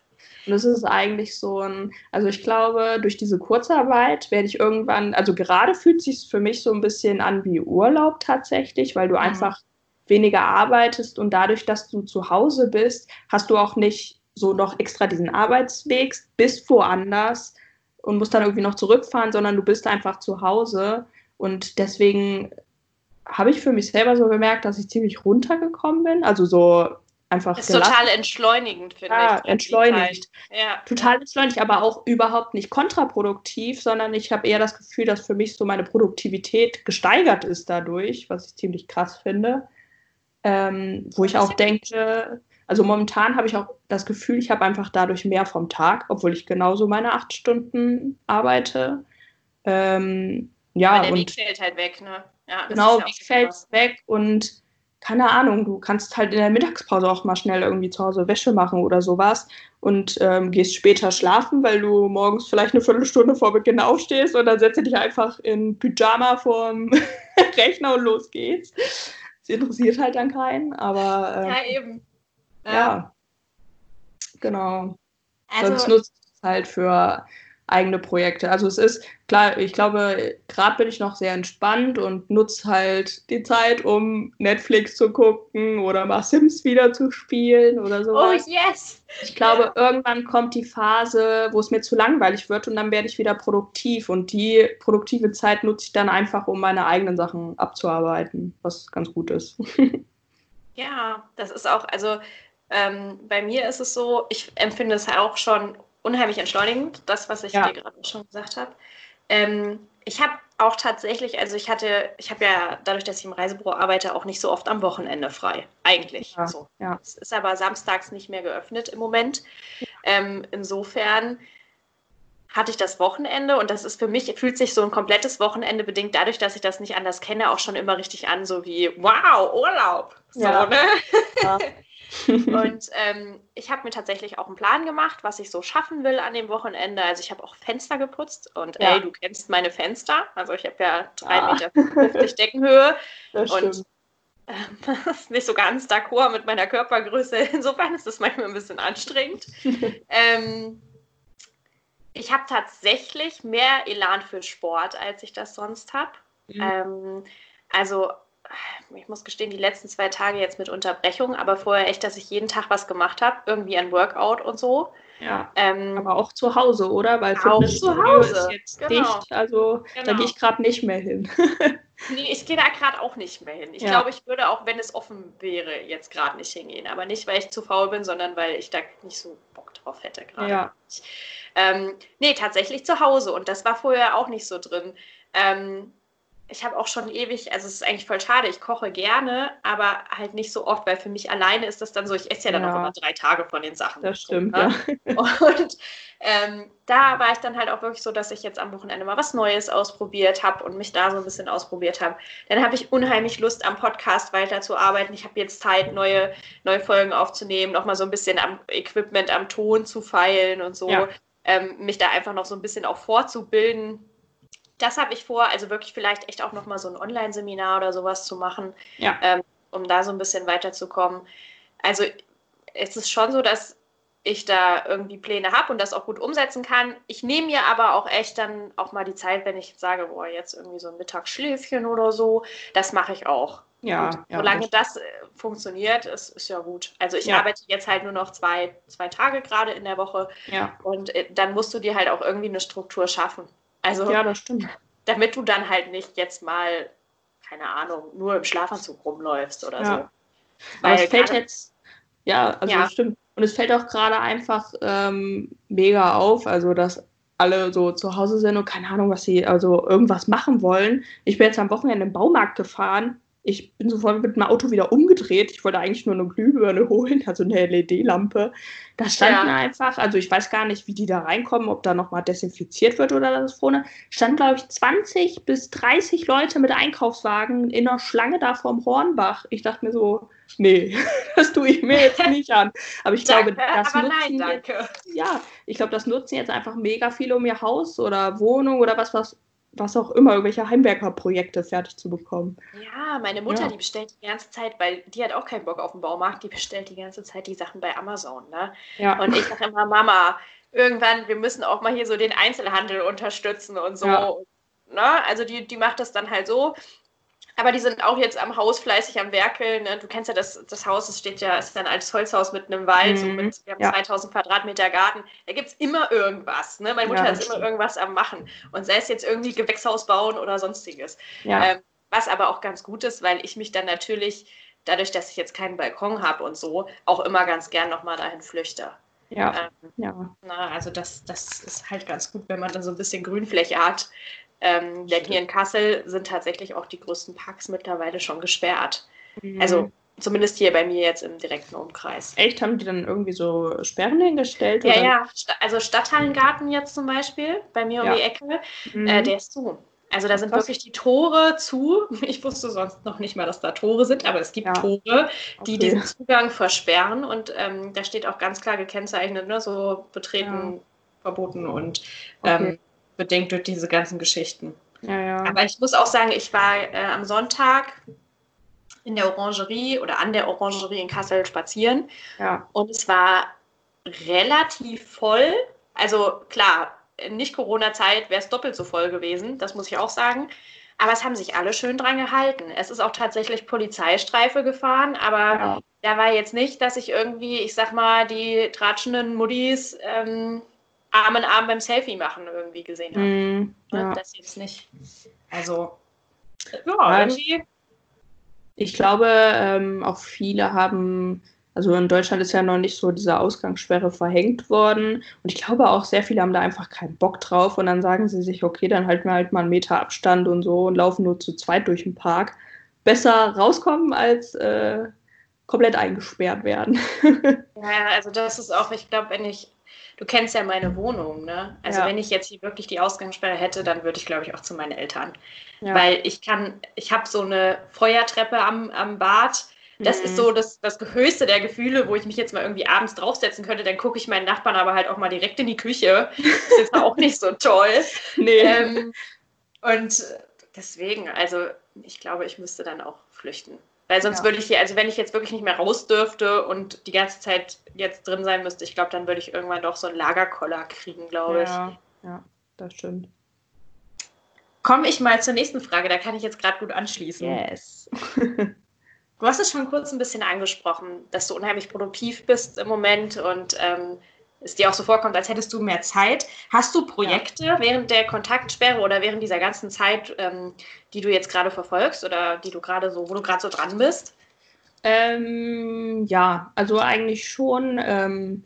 Und es ist eigentlich so ein, also ich glaube, durch diese Kurzarbeit werde ich irgendwann, also gerade fühlt sich für mich so ein bisschen an wie Urlaub tatsächlich, weil du mhm. einfach weniger arbeitest und dadurch, dass du zu Hause bist, hast du auch nicht so noch extra diesen Arbeitsweg, bist woanders und musst dann irgendwie noch zurückfahren, sondern du bist einfach zu Hause und deswegen habe ich für mich selber so gemerkt, dass ich ziemlich runtergekommen bin, also so einfach. Ist gelassen. total entschleunigend, finde ja, ich. Entschleunigt. Ja. Total entschleunigt, aber auch überhaupt nicht kontraproduktiv, sondern ich habe eher das Gefühl, dass für mich so meine Produktivität gesteigert ist dadurch, was ich ziemlich krass finde. Ähm, wo ich auch denke, also momentan habe ich auch das Gefühl, ich habe einfach dadurch mehr vom Tag, obwohl ich genauso meine acht Stunden arbeite. Ähm, ja, Aber der und, Weg fällt halt weg, ne? Ja, genau, Weg fällt weg und keine Ahnung, du kannst halt in der Mittagspause auch mal schnell irgendwie zu Hause Wäsche machen oder sowas und ähm, gehst später schlafen, weil du morgens vielleicht eine Viertelstunde vor Beginn aufstehst und dann setzt du dich einfach in Pyjama vorm Rechner und los geht's. Das interessiert halt dann keinen, aber. Ähm, ja, eben. Ja. ja. Genau. Also, Sonst nutzt es halt für eigene Projekte. Also es ist klar, ich glaube, gerade bin ich noch sehr entspannt und nutze halt die Zeit, um Netflix zu gucken oder mal Sims wieder zu spielen oder so. Oh yes! Ich glaube, irgendwann kommt die Phase, wo es mir zu langweilig wird und dann werde ich wieder produktiv und die produktive Zeit nutze ich dann einfach, um meine eigenen Sachen abzuarbeiten, was ganz gut ist. Ja, das ist auch, also ähm, bei mir ist es so, ich empfinde es auch schon unheimlich entschleunigend, das, was ich ja. dir gerade schon gesagt habe. Ähm, ich habe auch tatsächlich, also ich hatte, ich habe ja dadurch, dass ich im Reisebüro arbeite, auch nicht so oft am Wochenende frei. Eigentlich. Ja, so. Ja. Es ist aber samstags nicht mehr geöffnet im Moment. Ähm, insofern hatte ich das Wochenende und das ist für mich, fühlt sich so ein komplettes Wochenende bedingt dadurch, dass ich das nicht anders kenne, auch schon immer richtig an, so wie, wow, Urlaub. So, ja. ne? Ja. und ähm, ich habe mir tatsächlich auch einen Plan gemacht, was ich so schaffen will an dem Wochenende. Also ich habe auch Fenster geputzt und ja. ey, du kennst meine Fenster. Also ich habe ja 3,50 ah. Meter Deckenhöhe. Das und ähm, das ist nicht so ganz d'accord mit meiner Körpergröße. Insofern ist das manchmal ein bisschen anstrengend. ähm, ich habe tatsächlich mehr Elan für Sport, als ich das sonst habe. Mhm. Ähm, also ich muss gestehen, die letzten zwei Tage jetzt mit Unterbrechung, aber vorher echt, dass ich jeden Tag was gemacht habe, irgendwie ein Workout und so. Ja, ähm, aber auch zu Hause, oder? Weil auch zu Hause ist jetzt genau. dicht, also genau. da gehe ich gerade nicht mehr hin. nee, ich gehe da gerade auch nicht mehr hin. Ich ja. glaube, ich würde auch, wenn es offen wäre, jetzt gerade nicht hingehen. Aber nicht, weil ich zu faul bin, sondern weil ich da nicht so Bock drauf hätte gerade. Ja. Ähm, nee, tatsächlich zu Hause und das war vorher auch nicht so drin. Ähm, ich habe auch schon ewig, also es ist eigentlich voll schade, ich koche gerne, aber halt nicht so oft, weil für mich alleine ist das dann so, ich esse ja dann ja. auch immer drei Tage von den Sachen. Das stimmt, ne? ja. Und ähm, da war ich dann halt auch wirklich so, dass ich jetzt am Wochenende mal was Neues ausprobiert habe und mich da so ein bisschen ausprobiert habe. Dann habe ich unheimlich Lust, am Podcast weiterzuarbeiten. Ich habe jetzt Zeit, neue, neue Folgen aufzunehmen, nochmal so ein bisschen am Equipment, am Ton zu feilen und so. Ja. Ähm, mich da einfach noch so ein bisschen auch vorzubilden das habe ich vor, also wirklich vielleicht echt auch nochmal so ein Online-Seminar oder sowas zu machen, ja. ähm, um da so ein bisschen weiterzukommen. Also es ist schon so, dass ich da irgendwie Pläne habe und das auch gut umsetzen kann. Ich nehme mir aber auch echt dann auch mal die Zeit, wenn ich sage, boah, jetzt irgendwie so ein Mittagsschläfchen oder so, das mache ich auch. Ja, ja solange das äh, funktioniert, ist, ist ja gut. Also ich ja. arbeite jetzt halt nur noch zwei, zwei Tage gerade in der Woche ja. und äh, dann musst du dir halt auch irgendwie eine Struktur schaffen. Also, ja, das stimmt. Damit du dann halt nicht jetzt mal, keine Ahnung, nur im Schlafanzug rumläufst oder ja. so. Weil es fällt jetzt, ja, also ja. stimmt. Und es fällt auch gerade einfach ähm, mega auf, also dass alle so zu Hause sind und keine Ahnung, was sie, also irgendwas machen wollen. Ich bin jetzt am Wochenende im Baumarkt gefahren ich bin sofort mit dem Auto wieder umgedreht. Ich wollte eigentlich nur eine Glühbirne holen, also eine LED-Lampe. Da standen ja. einfach, also ich weiß gar nicht, wie die da reinkommen, ob da nochmal desinfiziert wird oder das vorne. Stand, glaube ich, 20 bis 30 Leute mit Einkaufswagen in einer Schlange da vorm Hornbach. Ich dachte mir so, nee, das tue ich mir jetzt nicht an. Aber ich glaube, das aber nutzen nein, jetzt, ja, ich glaube, das nutzen jetzt einfach mega viele, um ihr Haus oder Wohnung oder was, was was auch immer, irgendwelche Heimwerkerprojekte fertig zu bekommen. Ja, meine Mutter, ja. die bestellt die ganze Zeit, weil die hat auch keinen Bock auf den Baumarkt, die bestellt die ganze Zeit die Sachen bei Amazon. Ne? Ja. Und ich sage immer, Mama, irgendwann, wir müssen auch mal hier so den Einzelhandel unterstützen und so. Ja. Ne? Also die, die macht das dann halt so. Aber die sind auch jetzt am Haus fleißig am Werkeln. Ne? Du kennst ja das, das Haus, es steht ja, es ist ein altes Holzhaus mit einem Wald, mhm. so mit, wir haben ja. 2000 Quadratmeter Garten. Da gibt es immer irgendwas. Ne? Meine Mutter ja, ist immer irgendwas am Machen. Und sei es jetzt irgendwie Gewächshaus bauen oder sonstiges. Ja. Ähm, was aber auch ganz gut ist, weil ich mich dann natürlich dadurch, dass ich jetzt keinen Balkon habe und so, auch immer ganz gern nochmal dahin flüchte. Ja. Ähm, ja. Na, also das, das ist halt ganz gut, wenn man da so ein bisschen Grünfläche hat. Ähm, denn hier in Kassel sind tatsächlich auch die größten Parks mittlerweile schon gesperrt. Mhm. Also zumindest hier bei mir jetzt im direkten Umkreis. Echt? Haben die dann irgendwie so Sperren hingestellt? Ja, oder? ja. Also Stadthallengarten jetzt zum Beispiel, bei mir um ja. die Ecke, mhm. äh, der ist zu. Also da sind Krass. wirklich die Tore zu. Ich wusste sonst noch nicht mal, dass da Tore sind, aber es gibt ja. Tore, die okay. diesen Zugang versperren und ähm, da steht auch ganz klar gekennzeichnet, ne, so betreten, ja. verboten und okay. Bedingt durch diese ganzen Geschichten. Ja, ja. Aber ich muss auch sagen, ich war äh, am Sonntag in der Orangerie oder an der Orangerie in Kassel spazieren ja. und es war relativ voll. Also klar, nicht Corona-Zeit wäre es doppelt so voll gewesen, das muss ich auch sagen. Aber es haben sich alle schön dran gehalten. Es ist auch tatsächlich Polizeistreife gefahren, aber ja. da war jetzt nicht, dass ich irgendwie, ich sag mal, die tratschenden Muddis ähm, Arm in Arm beim Selfie machen irgendwie gesehen habe. Mm, ja. Das jetzt nicht. Also, ja, irgendwie. Ich glaube, ähm, auch viele haben also in Deutschland ist ja noch nicht so diese Ausgangssperre verhängt worden. Und ich glaube auch, sehr viele haben da einfach keinen Bock drauf. Und dann sagen sie sich, okay, dann halten wir halt mal einen Meter Abstand und so und laufen nur zu zweit durch den Park. Besser rauskommen als äh, komplett eingesperrt werden. ja, also das ist auch, ich glaube, wenn ich, du kennst ja meine Wohnung, ne? Also ja. wenn ich jetzt hier wirklich die Ausgangssperre hätte, dann würde ich, glaube ich, auch zu meinen Eltern. Ja. Weil ich kann, ich habe so eine Feuertreppe am, am Bad das mhm. ist so das, das höchste der Gefühle, wo ich mich jetzt mal irgendwie abends draufsetzen könnte. Dann gucke ich meinen Nachbarn aber halt auch mal direkt in die Küche. Das ist jetzt auch nicht so toll. Nee. Ähm, und deswegen, also ich glaube, ich müsste dann auch flüchten. Weil sonst ja. würde ich hier, also wenn ich jetzt wirklich nicht mehr raus dürfte und die ganze Zeit jetzt drin sein müsste, ich glaube, dann würde ich irgendwann doch so einen Lagerkoller kriegen, glaube ich. Ja, ja, das stimmt. Komme ich mal zur nächsten Frage, da kann ich jetzt gerade gut anschließen. Yes. Du hast es schon kurz ein bisschen angesprochen, dass du unheimlich produktiv bist im Moment und ähm, es dir auch so vorkommt, als hättest du mehr Zeit. Hast du Projekte ja. während der Kontaktsperre oder während dieser ganzen Zeit, ähm, die du jetzt gerade verfolgst oder die du gerade so, wo du gerade so dran bist? Ähm, ja, also eigentlich schon. Ähm,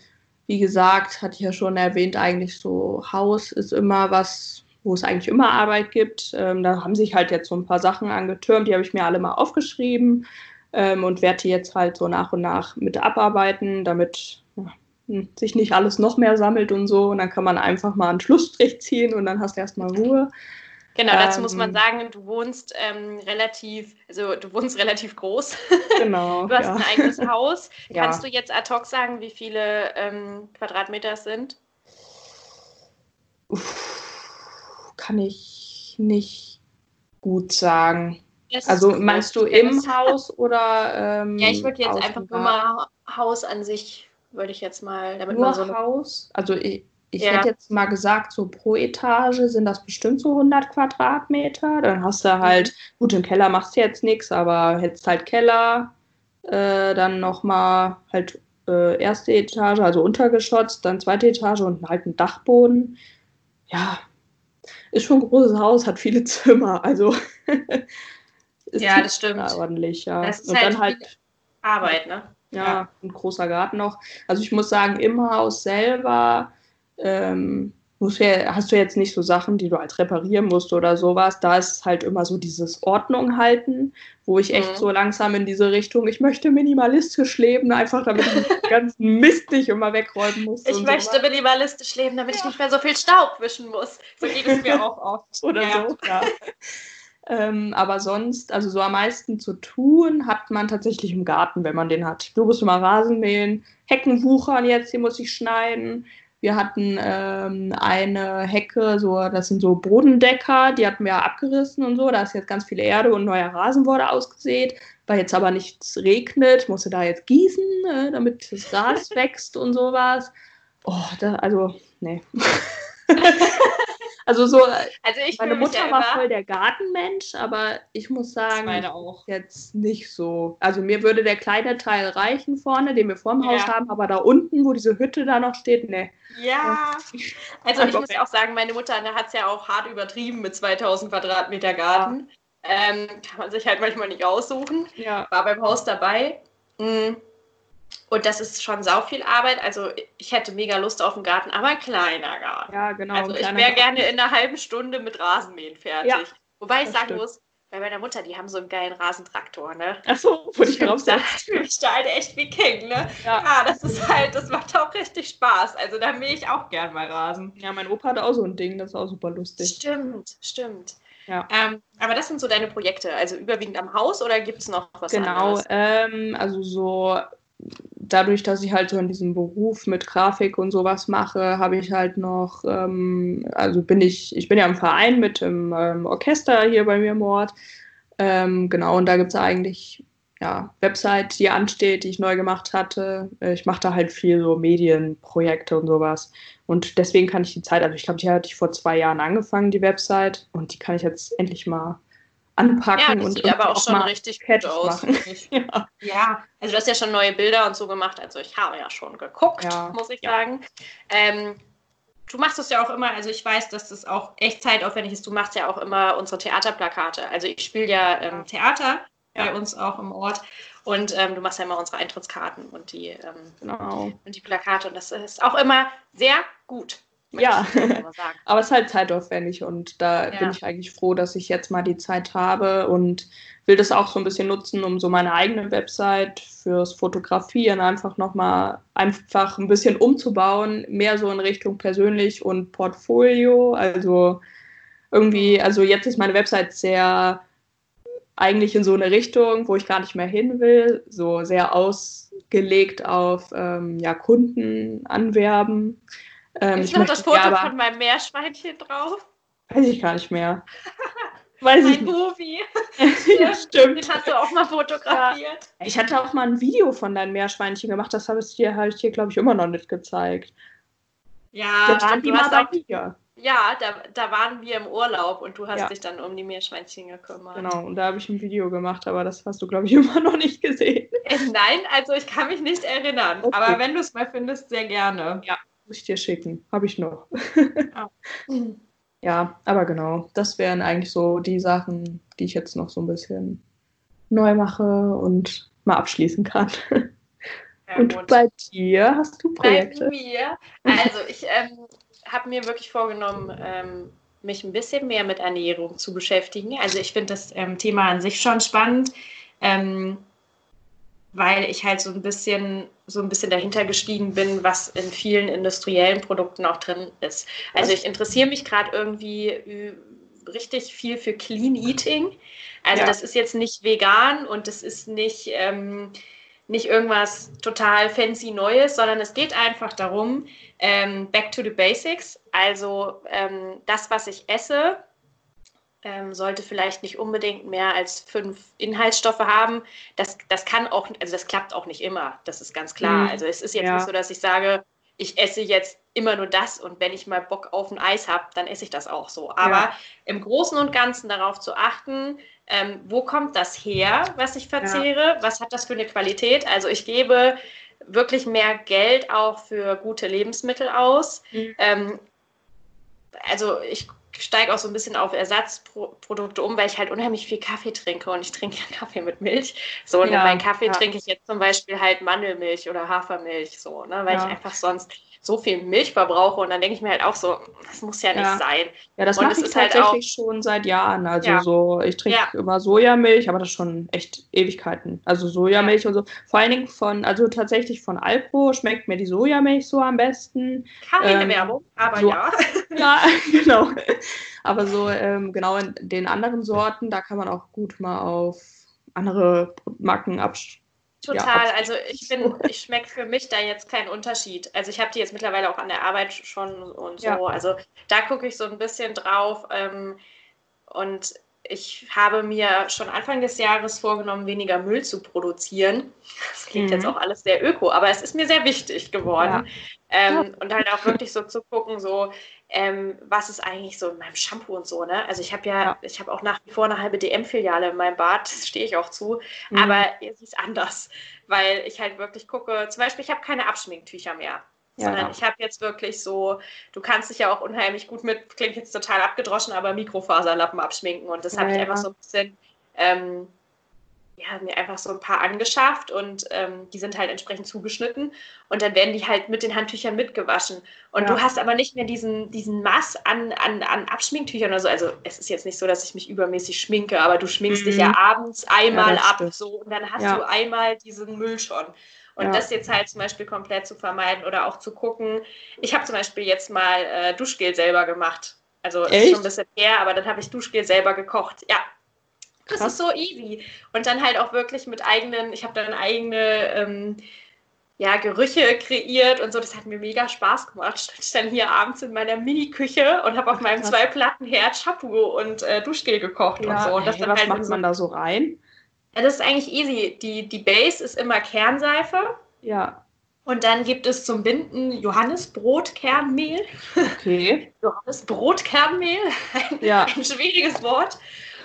wie gesagt, hatte ich ja schon erwähnt, eigentlich so Haus ist immer was, wo es eigentlich immer Arbeit gibt. Ähm, da haben sich halt jetzt so ein paar Sachen angetürmt, die habe ich mir alle mal aufgeschrieben ähm, und werde die jetzt halt so nach und nach mit abarbeiten, damit sich nicht alles noch mehr sammelt und so. Und dann kann man einfach mal einen Schlussstrich ziehen und dann hast du erstmal Ruhe. Genau, dazu ähm, muss man ähm, sagen, du wohnst ähm, relativ, also du wohnst relativ groß. Genau. du hast ja. ein eigenes Haus. Ja. Kannst du jetzt ad hoc sagen, wie viele ähm, Quadratmeter es sind? Uff, kann ich nicht gut sagen. Also meinst du im Haus oder? Ähm, ja, ich würde jetzt einfach nur mal Haus an sich, würde ich jetzt mal, damit nur man so Haus. Also ich, ich ja. hätte jetzt mal gesagt, so pro Etage sind das bestimmt so 100 Quadratmeter. Dann hast du halt, mhm. gut, im Keller machst du jetzt nichts, aber hättest halt Keller, äh, dann nochmal halt äh, erste Etage, also Untergeschoss, dann zweite Etage und halt einen Dachboden. Ja, ist schon ein großes Haus, hat viele Zimmer, also ist ja, das stimmt. ordentlich, ja. Das ist und halt dann halt Arbeit, ne? Ja, ja, ein großer Garten noch. Also ich muss sagen, im Haus selber ähm, musst du, hast du jetzt nicht so Sachen, die du halt reparieren musst oder sowas. Da ist halt immer so dieses Ordnung halten, wo ich echt mhm. so langsam in diese Richtung, ich möchte minimalistisch leben, einfach damit ich den ganzen Mist nicht immer wegräumen muss. Ich möchte so minimalistisch leben, damit ja. ich nicht mehr so viel Staub wischen muss. So geht es mir auch oft. Oder ja. so, ja. Ähm, aber sonst, also so am meisten zu tun, hat man tatsächlich im Garten, wenn man den hat. Du musst mal Rasen mähen, Hecken wuchern jetzt, hier muss ich schneiden. Wir hatten ähm, eine Hecke, so, das sind so Bodendecker, die hatten wir abgerissen und so. Da ist jetzt ganz viel Erde und neuer Rasen wurde ausgesät. Weil jetzt aber nichts regnet, musste da jetzt gießen, äh, damit das Gras wächst und sowas. Oh, da, also, nee. Also so, also meine Mutter ja war voll der Gartenmensch, aber ich muss sagen, meine auch. jetzt nicht so. Also mir würde der kleine Teil reichen vorne, den wir vorm ja. Haus haben, aber da unten, wo diese Hütte da noch steht, ne. Ja, also ich muss auch sagen, meine Mutter hat es ja auch hart übertrieben mit 2000 Quadratmeter Garten. Ähm, kann man sich halt manchmal nicht aussuchen. Ja. War beim Haus dabei. Mm. Und das ist schon sau viel Arbeit. Also ich hätte mega Lust auf einen Garten, aber ein kleiner Garten. Ja, genau. Also ich wäre gerne in einer halben Stunde mit Rasenmähen fertig. Ja, Wobei ich sagen muss, bei meiner Mutter, die haben so einen geilen Rasentraktor, ne? Ach so, wo ich drauf da sitze. fühle ich da halt echt wie King, ne? Ja. Ja, das ist halt, das macht auch richtig Spaß. Also da mähe ich auch gern mal Rasen. ja, mein Opa hatte auch so ein Ding, das ist auch super lustig. Stimmt, stimmt. Ja. Ähm, aber das sind so deine Projekte, also überwiegend am Haus oder gibt es noch was Genau, anderes? ähm, also so dadurch, dass ich halt so in diesem Beruf mit Grafik und sowas mache, habe ich halt noch, ähm, also bin ich, ich bin ja im Verein mit dem ähm, Orchester hier bei mir im Ort. Ähm, genau, und da gibt es eigentlich ja, Website, die ansteht, die ich neu gemacht hatte. Äh, Ich mache da halt viel so Medienprojekte und sowas. Und deswegen kann ich die Zeit, also ich glaube, die hatte ich vor zwei Jahren angefangen, die Website, und die kann ich jetzt endlich mal anpacken Ja, das und sieht aber auch schon mal richtig gut aus. ja. Ja, also du hast ja schon neue Bilder und so gemacht. Also ich habe ja schon geguckt, Ja. muss ich Ja. sagen. Ähm, du machst es ja auch immer, also ich weiß, dass das auch echt zeitaufwendig ist. Du machst ja auch immer unsere Theaterplakate. Also ich spiele ja ähm, Theater bei uns auch im Ort. Und ähm, du machst ja immer unsere Eintrittskarten und die, ähm, Genau. und die Plakate. Und das ist auch immer sehr gut. Ja. Aber es ist halt zeitaufwendig und da Ja. bin ich eigentlich froh, dass ich jetzt mal die Zeit habe und will das auch so ein bisschen nutzen, um so meine eigene Website fürs Fotografieren einfach nochmal einfach ein bisschen umzubauen, mehr so in Richtung persönlich und Portfolio. Also irgendwie, also jetzt ist meine Website sehr eigentlich in so eine Richtung, wo ich gar nicht mehr hin will, so sehr ausgelegt auf ähm, ja, Kunden anwerben. Ähm, Ist noch das Foto ja, aber- von meinem Meerschweinchen drauf? Weiß ich gar nicht mehr. Weiß ich Mein. Bubi. ja, stimmt. Den hast du auch mal fotografiert. Ich hatte auch mal ein Video von deinen Meerschweinchen gemacht, das habe ich dir, ich dir glaube ich, immer noch nicht gezeigt. Ja, da waren die mal bei dir. ja da, da waren wir im Urlaub und du hast Ja. dich dann um die Meerschweinchen gekümmert. Genau, und da habe ich ein Video gemacht, aber das hast du, glaube ich, immer noch nicht gesehen. Äh, Nein, also ich kann mich nicht erinnern. Okay. Aber wenn du es mal findest, sehr gerne. Muss ich dir schicken. Habe ich noch. Mhm. Ja, aber genau, das wären eigentlich so die Sachen, die ich jetzt noch so ein bisschen neu mache und mal abschließen kann. Ja, und gut. bei dir hast du Bei Projekte? mir, also ich ähm, habe mir wirklich vorgenommen, ähm, mich ein bisschen mehr mit Ernährung zu beschäftigen. Also ich finde das ähm, Thema an sich schon spannend, ähm, weil ich halt so ein bisschen so ein bisschen dahinter gestiegen bin, was in vielen industriellen Produkten auch drin ist. Also ich interessiere mich gerade irgendwie ü- richtig viel für Clean Eating. Also Ja. das ist jetzt nicht vegan und das ist nicht ähm, nicht irgendwas total fancy Neues, sondern es geht einfach darum, ähm, back to the basics. Also ähm, das, was ich esse, ähm, sollte vielleicht nicht unbedingt mehr als fünf Inhaltsstoffe haben. Das, das kann auch, also das klappt auch nicht immer, das ist ganz klar. Mhm. Also es ist jetzt Ja. nicht so, dass ich sage, ich esse jetzt immer nur das und wenn ich mal Bock auf ein Eis habe, dann esse ich das auch so. Aber Ja. im Großen und Ganzen darauf zu achten, ähm, wo kommt das her, was ich verzehre, was hat das für eine Qualität. Also ich gebe wirklich mehr Geld auch für gute Lebensmittel aus. Mhm. Ähm, also ich steige auch so ein bisschen auf Ersatzprodukte um, weil ich halt unheimlich viel Kaffee trinke und ich trinke ja Kaffee mit Milch. So, und Ja, in meinen Kaffee ja. trinke ich jetzt zum Beispiel halt Mandelmilch oder Hafermilch, so, ne, weil Ja. ich einfach sonst so viel Milch verbrauche und dann denke ich mir halt auch so, das muss ja nicht Ja. sein. Ja, das Und mache ich ist halt tatsächlich schon seit Jahren. Also Ja. so, ich trinke Ja. immer Sojamilch, aber das schon echt Ewigkeiten. Also Sojamilch und so. Vor allen Dingen von, also tatsächlich von Alpro schmeckt mir die Sojamilch so am besten. Keine Ähm, Werbung, aber so- ja. Ja, genau. Aber so ähm, genau in den anderen Sorten, da kann man auch gut mal auf andere Marken absch Total, Ja, also ich bin, ich schmecke für mich da jetzt keinen Unterschied. Also ich habe die jetzt mittlerweile auch an der Arbeit schon und so. Ja. Also da gucke ich so ein bisschen drauf. Ähm, und ich habe mir schon Anfang des Jahres vorgenommen, weniger Müll zu produzieren. Das klingt Mhm. jetzt auch alles sehr öko, aber es ist mir sehr wichtig geworden. Ähm, Und halt auch wirklich so zu gucken, so ähm, was ist eigentlich so in meinem Shampoo und so, ne? Also ich habe ja, Ja. ich habe auch nach wie vor eine halbe DM-Filiale in meinem Bad, das stehe ich auch zu. Mhm. Aber es ist anders, weil ich halt wirklich gucke, zum Beispiel, ich habe keine Abschminktücher mehr. Sondern ja. ich habe jetzt wirklich so, du kannst dich ja auch unheimlich gut mit, klingt jetzt total abgedroschen, aber Mikrofaserlappen abschminken. Und das habe ich einfach so ein bisschen ähm, ja, mir einfach so ein paar angeschafft und ähm, die sind halt entsprechend zugeschnitten und dann werden die halt mit den Handtüchern mitgewaschen. Und ja. du hast aber nicht mehr diesen, diesen Mass an, an, an Abschminktüchern oder so. Also es ist jetzt nicht so, dass ich mich übermäßig schminke, aber du schminkst mhm. dich ja abends einmal ja, ab so und dann hast ja. du einmal diesen Müll schon. Und das jetzt halt zum Beispiel komplett zu vermeiden oder auch zu gucken. Ich habe zum Beispiel jetzt mal äh, Duschgel selber gemacht. Also Echt? ist schon ein bisschen her, aber dann habe ich Duschgel selber gekocht. Ja, das ist so easy. Und dann halt auch wirklich mit eigenen, ich habe dann eigene ähm, ja, Gerüche kreiert und so. Das hat mir mega Spaß gemacht. Stand ich dann hier abends in meiner Mini-Küche und habe auf meinem zwei Platten Herd Shampoo und äh, Duschgel gekocht ja, und so. Und das ey, dann was halt macht man da so rein? Ja, das ist eigentlich easy. Die, die Base ist immer Kernseife. Ja. Und dann gibt es zum Binden Johannisbrotkernmehl. Okay. Johannisbrotkernmehl, ein, ja. ein schwieriges Wort.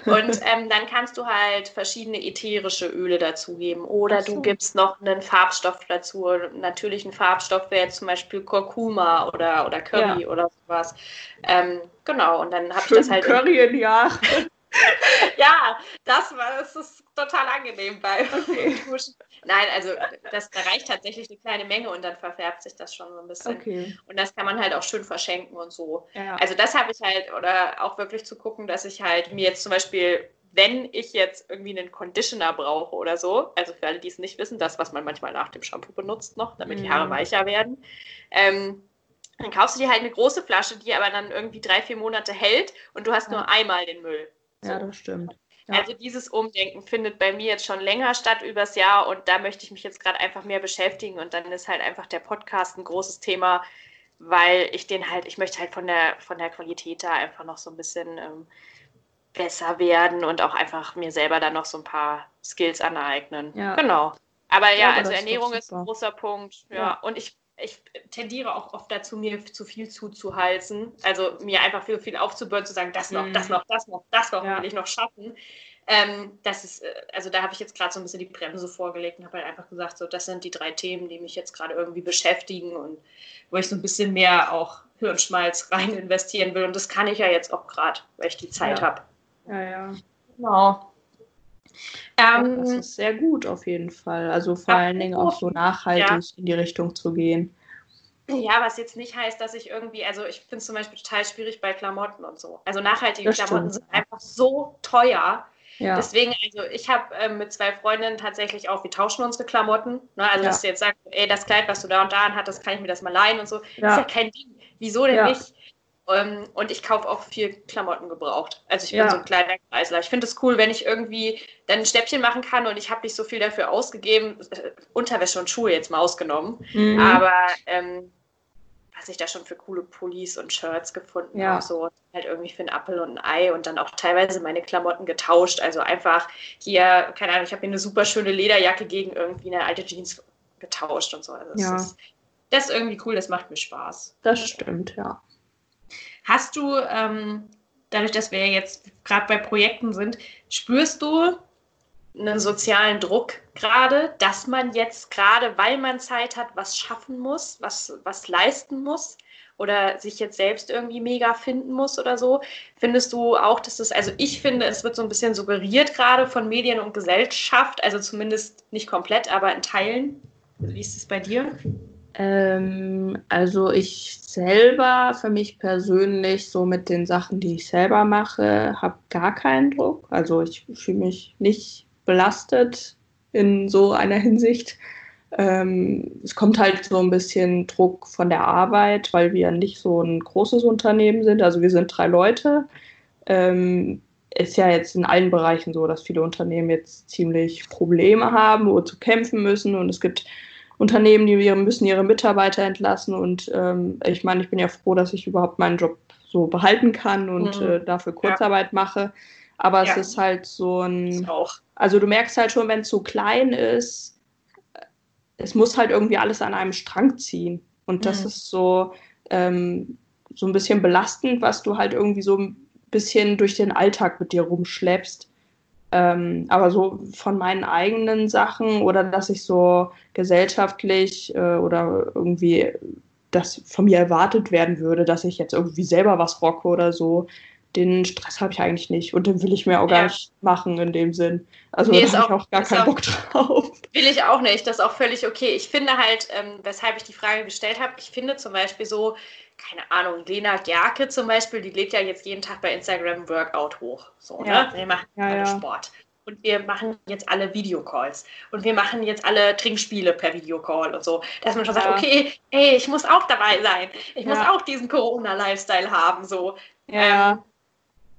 Und ähm, dann kannst du halt verschiedene ätherische Öle dazugeben. Oder so. du gibst noch einen Farbstoff dazu. Natürlichen Farbstoff wäre jetzt zum Beispiel Kurkuma oder, oder Curry ja. oder sowas. Ähm, genau, und dann habe ich das halt. Curry in ja. ja, das war das ist total angenehm bei okay. Duschen. Nein, also das da reicht tatsächlich eine kleine Menge und dann verfärbt sich das schon so ein bisschen. Okay. Und das kann man halt auch schön verschenken und so. Ja. Also das habe ich halt, oder auch wirklich zu gucken, dass ich halt mir jetzt zum Beispiel, wenn ich jetzt irgendwie einen Conditioner brauche oder so, also für alle, die es nicht wissen, das, was man manchmal nach dem Shampoo benutzt noch, damit die Haare mhm. weicher werden, ähm, dann kaufst du dir halt eine große Flasche, die aber dann irgendwie drei, vier Monate hält und du hast nur einmal den Müll. So. Ja, das stimmt. Ja. Also dieses Umdenken findet bei mir jetzt schon länger statt übers Jahr und da möchte ich mich jetzt gerade einfach mehr beschäftigen und dann ist halt einfach der Podcast ein großes Thema, weil ich den halt, ich möchte halt von der, von der Qualität da einfach noch so ein bisschen ähm, besser werden und auch einfach mir selber dann noch so ein paar Skills aneignen. Ja. Genau. Aber ja, ja aber also Ernährung ist, ein großer Punkt. Ja. ja. Und ich ich tendiere auch oft dazu, mir zu viel zuzuhalten. Also mir einfach viel, viel aufzubürden, zu sagen, das noch, das mhm. noch, das noch, das noch ja. will ich noch schaffen. Ähm, das ist, äh, also da habe ich jetzt gerade so ein bisschen die Bremse vorgelegt und habe halt einfach gesagt, so, das sind die drei Themen, die mich jetzt gerade irgendwie beschäftigen und wo ich so ein bisschen mehr auch Hirnschmalz rein investieren will. Und das kann ich ja jetzt auch gerade, weil ich die Zeit ja. habe. Ja, ja. Genau. Ähm, das ist sehr gut auf jeden Fall. Also vor allen Dingen auch so nachhaltig ja. in die Richtung zu gehen. Ja, was jetzt nicht heißt, dass ich irgendwie, also ich finde es zum Beispiel total schwierig bei Klamotten und so. Also nachhaltige das Klamotten stimmt. sind einfach so teuer. Ja. Deswegen, also ich habe äh, mit zwei Freundinnen tatsächlich auch, wir tauschen unsere Klamotten. Ne? Also, ja. dass du jetzt sagst, ey, das Kleid, was du da und da hattest, kann ich mir das mal leihen und so. Ja. Ist ja kein Ding. Wieso denn nicht? Ähm, und ich kaufe auch viel Klamotten gebraucht. Also ich bin ja. so ein kleiner Kreisler. Ich finde es cool, wenn ich irgendwie dann ein Schnäppchen machen kann und ich habe nicht so viel dafür ausgegeben. Äh, Unterwäsche und Schuhe jetzt mal ausgenommen. Mhm. Aber ähm, was ich da schon für coole Pullis und Shirts gefunden ja. habe, so halt irgendwie für ein Apfel und ein Ei und dann auch teilweise meine Klamotten getauscht. Also einfach hier, keine Ahnung, ich habe mir eine super schöne Lederjacke gegen irgendwie eine alte Jeans getauscht und so. Also das, ja. ist, das ist irgendwie cool, das macht mir Spaß. Das stimmt, ja. Hast du, ähm, dadurch, dass wir jetzt gerade bei Projekten sind, spürst du einen sozialen Druck gerade, dass man jetzt gerade, weil man Zeit hat, was schaffen muss, was, was leisten muss? oder sich jetzt selbst irgendwie mega finden muss oder so. Findest du auch, dass das, also ich finde, es wird so ein bisschen suggeriert gerade von Medien und Gesellschaft, also zumindest nicht komplett, aber in Teilen. Wie ist es bei dir? Ähm, also ich selber, für mich persönlich, so mit den Sachen, die ich selber mache, habe gar keinen Druck. Also ich fühle mich nicht belastet in so einer Hinsicht. Ähm, es kommt halt so ein bisschen Druck von der Arbeit, weil wir nicht so ein großes Unternehmen sind. Also wir sind drei Leute. Ähm, ist ja jetzt in allen Bereichen so, dass viele Unternehmen jetzt ziemlich Probleme haben, wo zu kämpfen müssen. Und es gibt Unternehmen, die müssen ihre Mitarbeiter entlassen. Und ähm, ich meine, ich bin ja froh, dass ich überhaupt meinen Job so behalten kann und mhm. äh, dafür Kurzarbeit ja. mache. Aber ja. es ist halt so ein. Also du merkst halt schon, wenn es so klein ist, es muss halt irgendwie alles an einem Strang ziehen. Und das mhm. ist so, ähm, so ein bisschen belastend, was du halt irgendwie so ein bisschen durch den Alltag mit dir rumschleppst. Ähm, aber so von meinen eigenen Sachen oder dass ich so gesellschaftlich äh, oder irgendwie das von mir erwartet werden würde, dass ich jetzt irgendwie selber was rocke oder so. Den Stress habe ich eigentlich nicht und den will ich mir auch gar ja. nicht machen in dem Sinn. Also nee, da habe ich auch gar keinen auch, Bock drauf. Will ich auch nicht, das ist auch völlig okay. Ich finde halt, ähm, weshalb ich die Frage gestellt habe, ich finde zum Beispiel so, keine Ahnung, Lena Gerke zum Beispiel, die legt ja jetzt jeden Tag bei Instagram Workout hoch. So, ja. ne? Wir machen ja, ja. Sport und wir machen jetzt alle Videocalls und wir machen jetzt alle Trinkspiele per Videocall und so, dass man schon sagt, okay, ey, ich muss auch dabei sein, ich muss auch diesen Corona-Lifestyle haben, so. Ja. Ähm,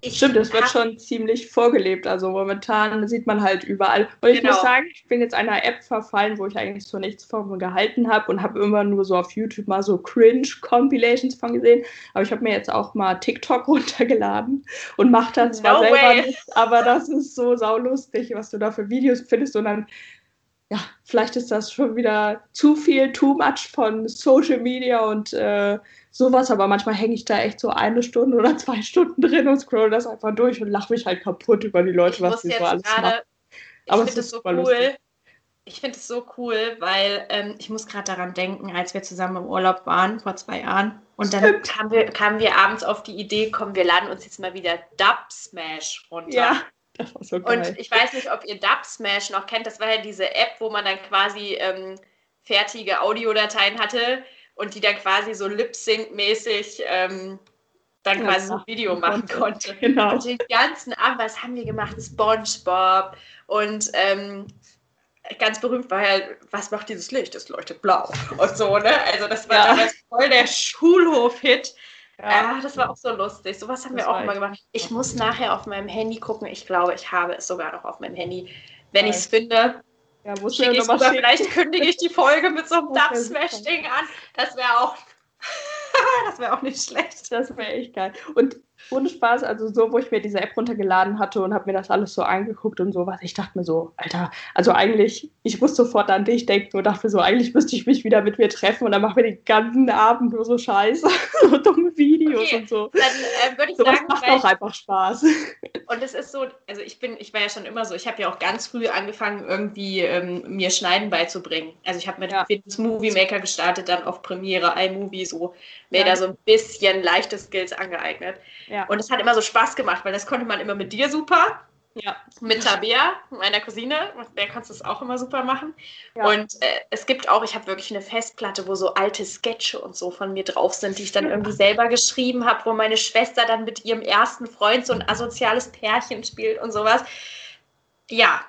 ich Stimmt, es wird schon ziemlich vorgelebt. Also momentan sieht man halt überall. Und ich genau. muss sagen, ich bin jetzt einer App verfallen, wo ich eigentlich so nichts von gehalten habe und habe immer nur so auf YouTube mal so Cringe-Compilations von gesehen. Aber ich habe mir jetzt auch mal TikTok runtergeladen und mache da zwar no selber way. nichts, aber das ist so saulustig, was du da für Videos findest. Und dann ja, vielleicht ist das schon wieder zu viel, too much von Social Media und äh, sowas, aber manchmal hänge ich da echt so eine Stunde oder zwei Stunden drin und scroll das einfach durch und lache mich halt kaputt über die Leute, was sie so alles grade, machen. Aber ich finde es so cool. Lustig. Ich finde es so cool, weil ähm, ich muss gerade daran denken, als wir zusammen im Urlaub waren vor zwei Jahren und dann kamen wir, kamen wir abends auf die Idee, kommen wir laden uns jetzt mal wieder Dub Smash runter. Ja. Das war so geil. Und ich weiß nicht, ob ihr Dub Smash noch kennt. Das war ja diese App, wo man dann quasi ähm, fertige Audiodateien hatte und die dann quasi so Lip-Sync-mäßig ähm, dann ja, quasi so ein Video machen konnte. konnte. Genau. Und den ganzen Abend, was haben wir gemacht? SpongeBob und ähm, ganz berühmt war ja, was macht dieses Licht? Es leuchtet blau und so, ne? Also das war ja. damals voll der Schulhof-Hit. Ja. Ah, das war auch so lustig. Sowas haben das wir auch immer gemacht. Ich muss nachher auf meinem Handy gucken. Ich glaube, ich habe es sogar noch auf meinem Handy. Wenn ich es finde, ja, muss ja noch mal vielleicht kündige ich die Folge mit so einem Dub-Smash-Ding an. Das wäre auch, das wäre auch nicht schlecht. Das wäre echt geil. Und ohne Spaß, also so, wo ich mir diese App runtergeladen hatte und habe mir das alles so angeguckt und sowas, ich dachte mir so, Alter, also eigentlich, ich muss sofort an dich denken und dachte mir so, eigentlich müsste ich mich wieder mit mir treffen und dann machen wir den ganzen Abend nur so Scheiße, so dumme Videos okay, und so. Dann äh, würde ich so sagen, macht auch einfach Spaß. Und es ist so, also ich bin, ich war ja schon immer so, ich habe ja auch ganz früh angefangen, irgendwie ähm, mir Schneiden beizubringen. Also ich habe mit ja. Windows Movie Maker gestartet, dann auf Premiere, iMovie, so mir ja. da so ein bisschen leichte Skills angeeignet. Ja. Und es hat immer so Spaß gemacht, weil das konnte man immer mit dir super. Ja. Mit Tabea, meiner Cousine, mit der kannst du es auch immer super machen. Ja. Und äh, es gibt auch, ich habe wirklich eine Festplatte, wo so alte Sketche und so von mir drauf sind, die ich dann irgendwie selber geschrieben habe, wo meine Schwester dann mit ihrem ersten Freund so ein asoziales Pärchen spielt und sowas. Ja,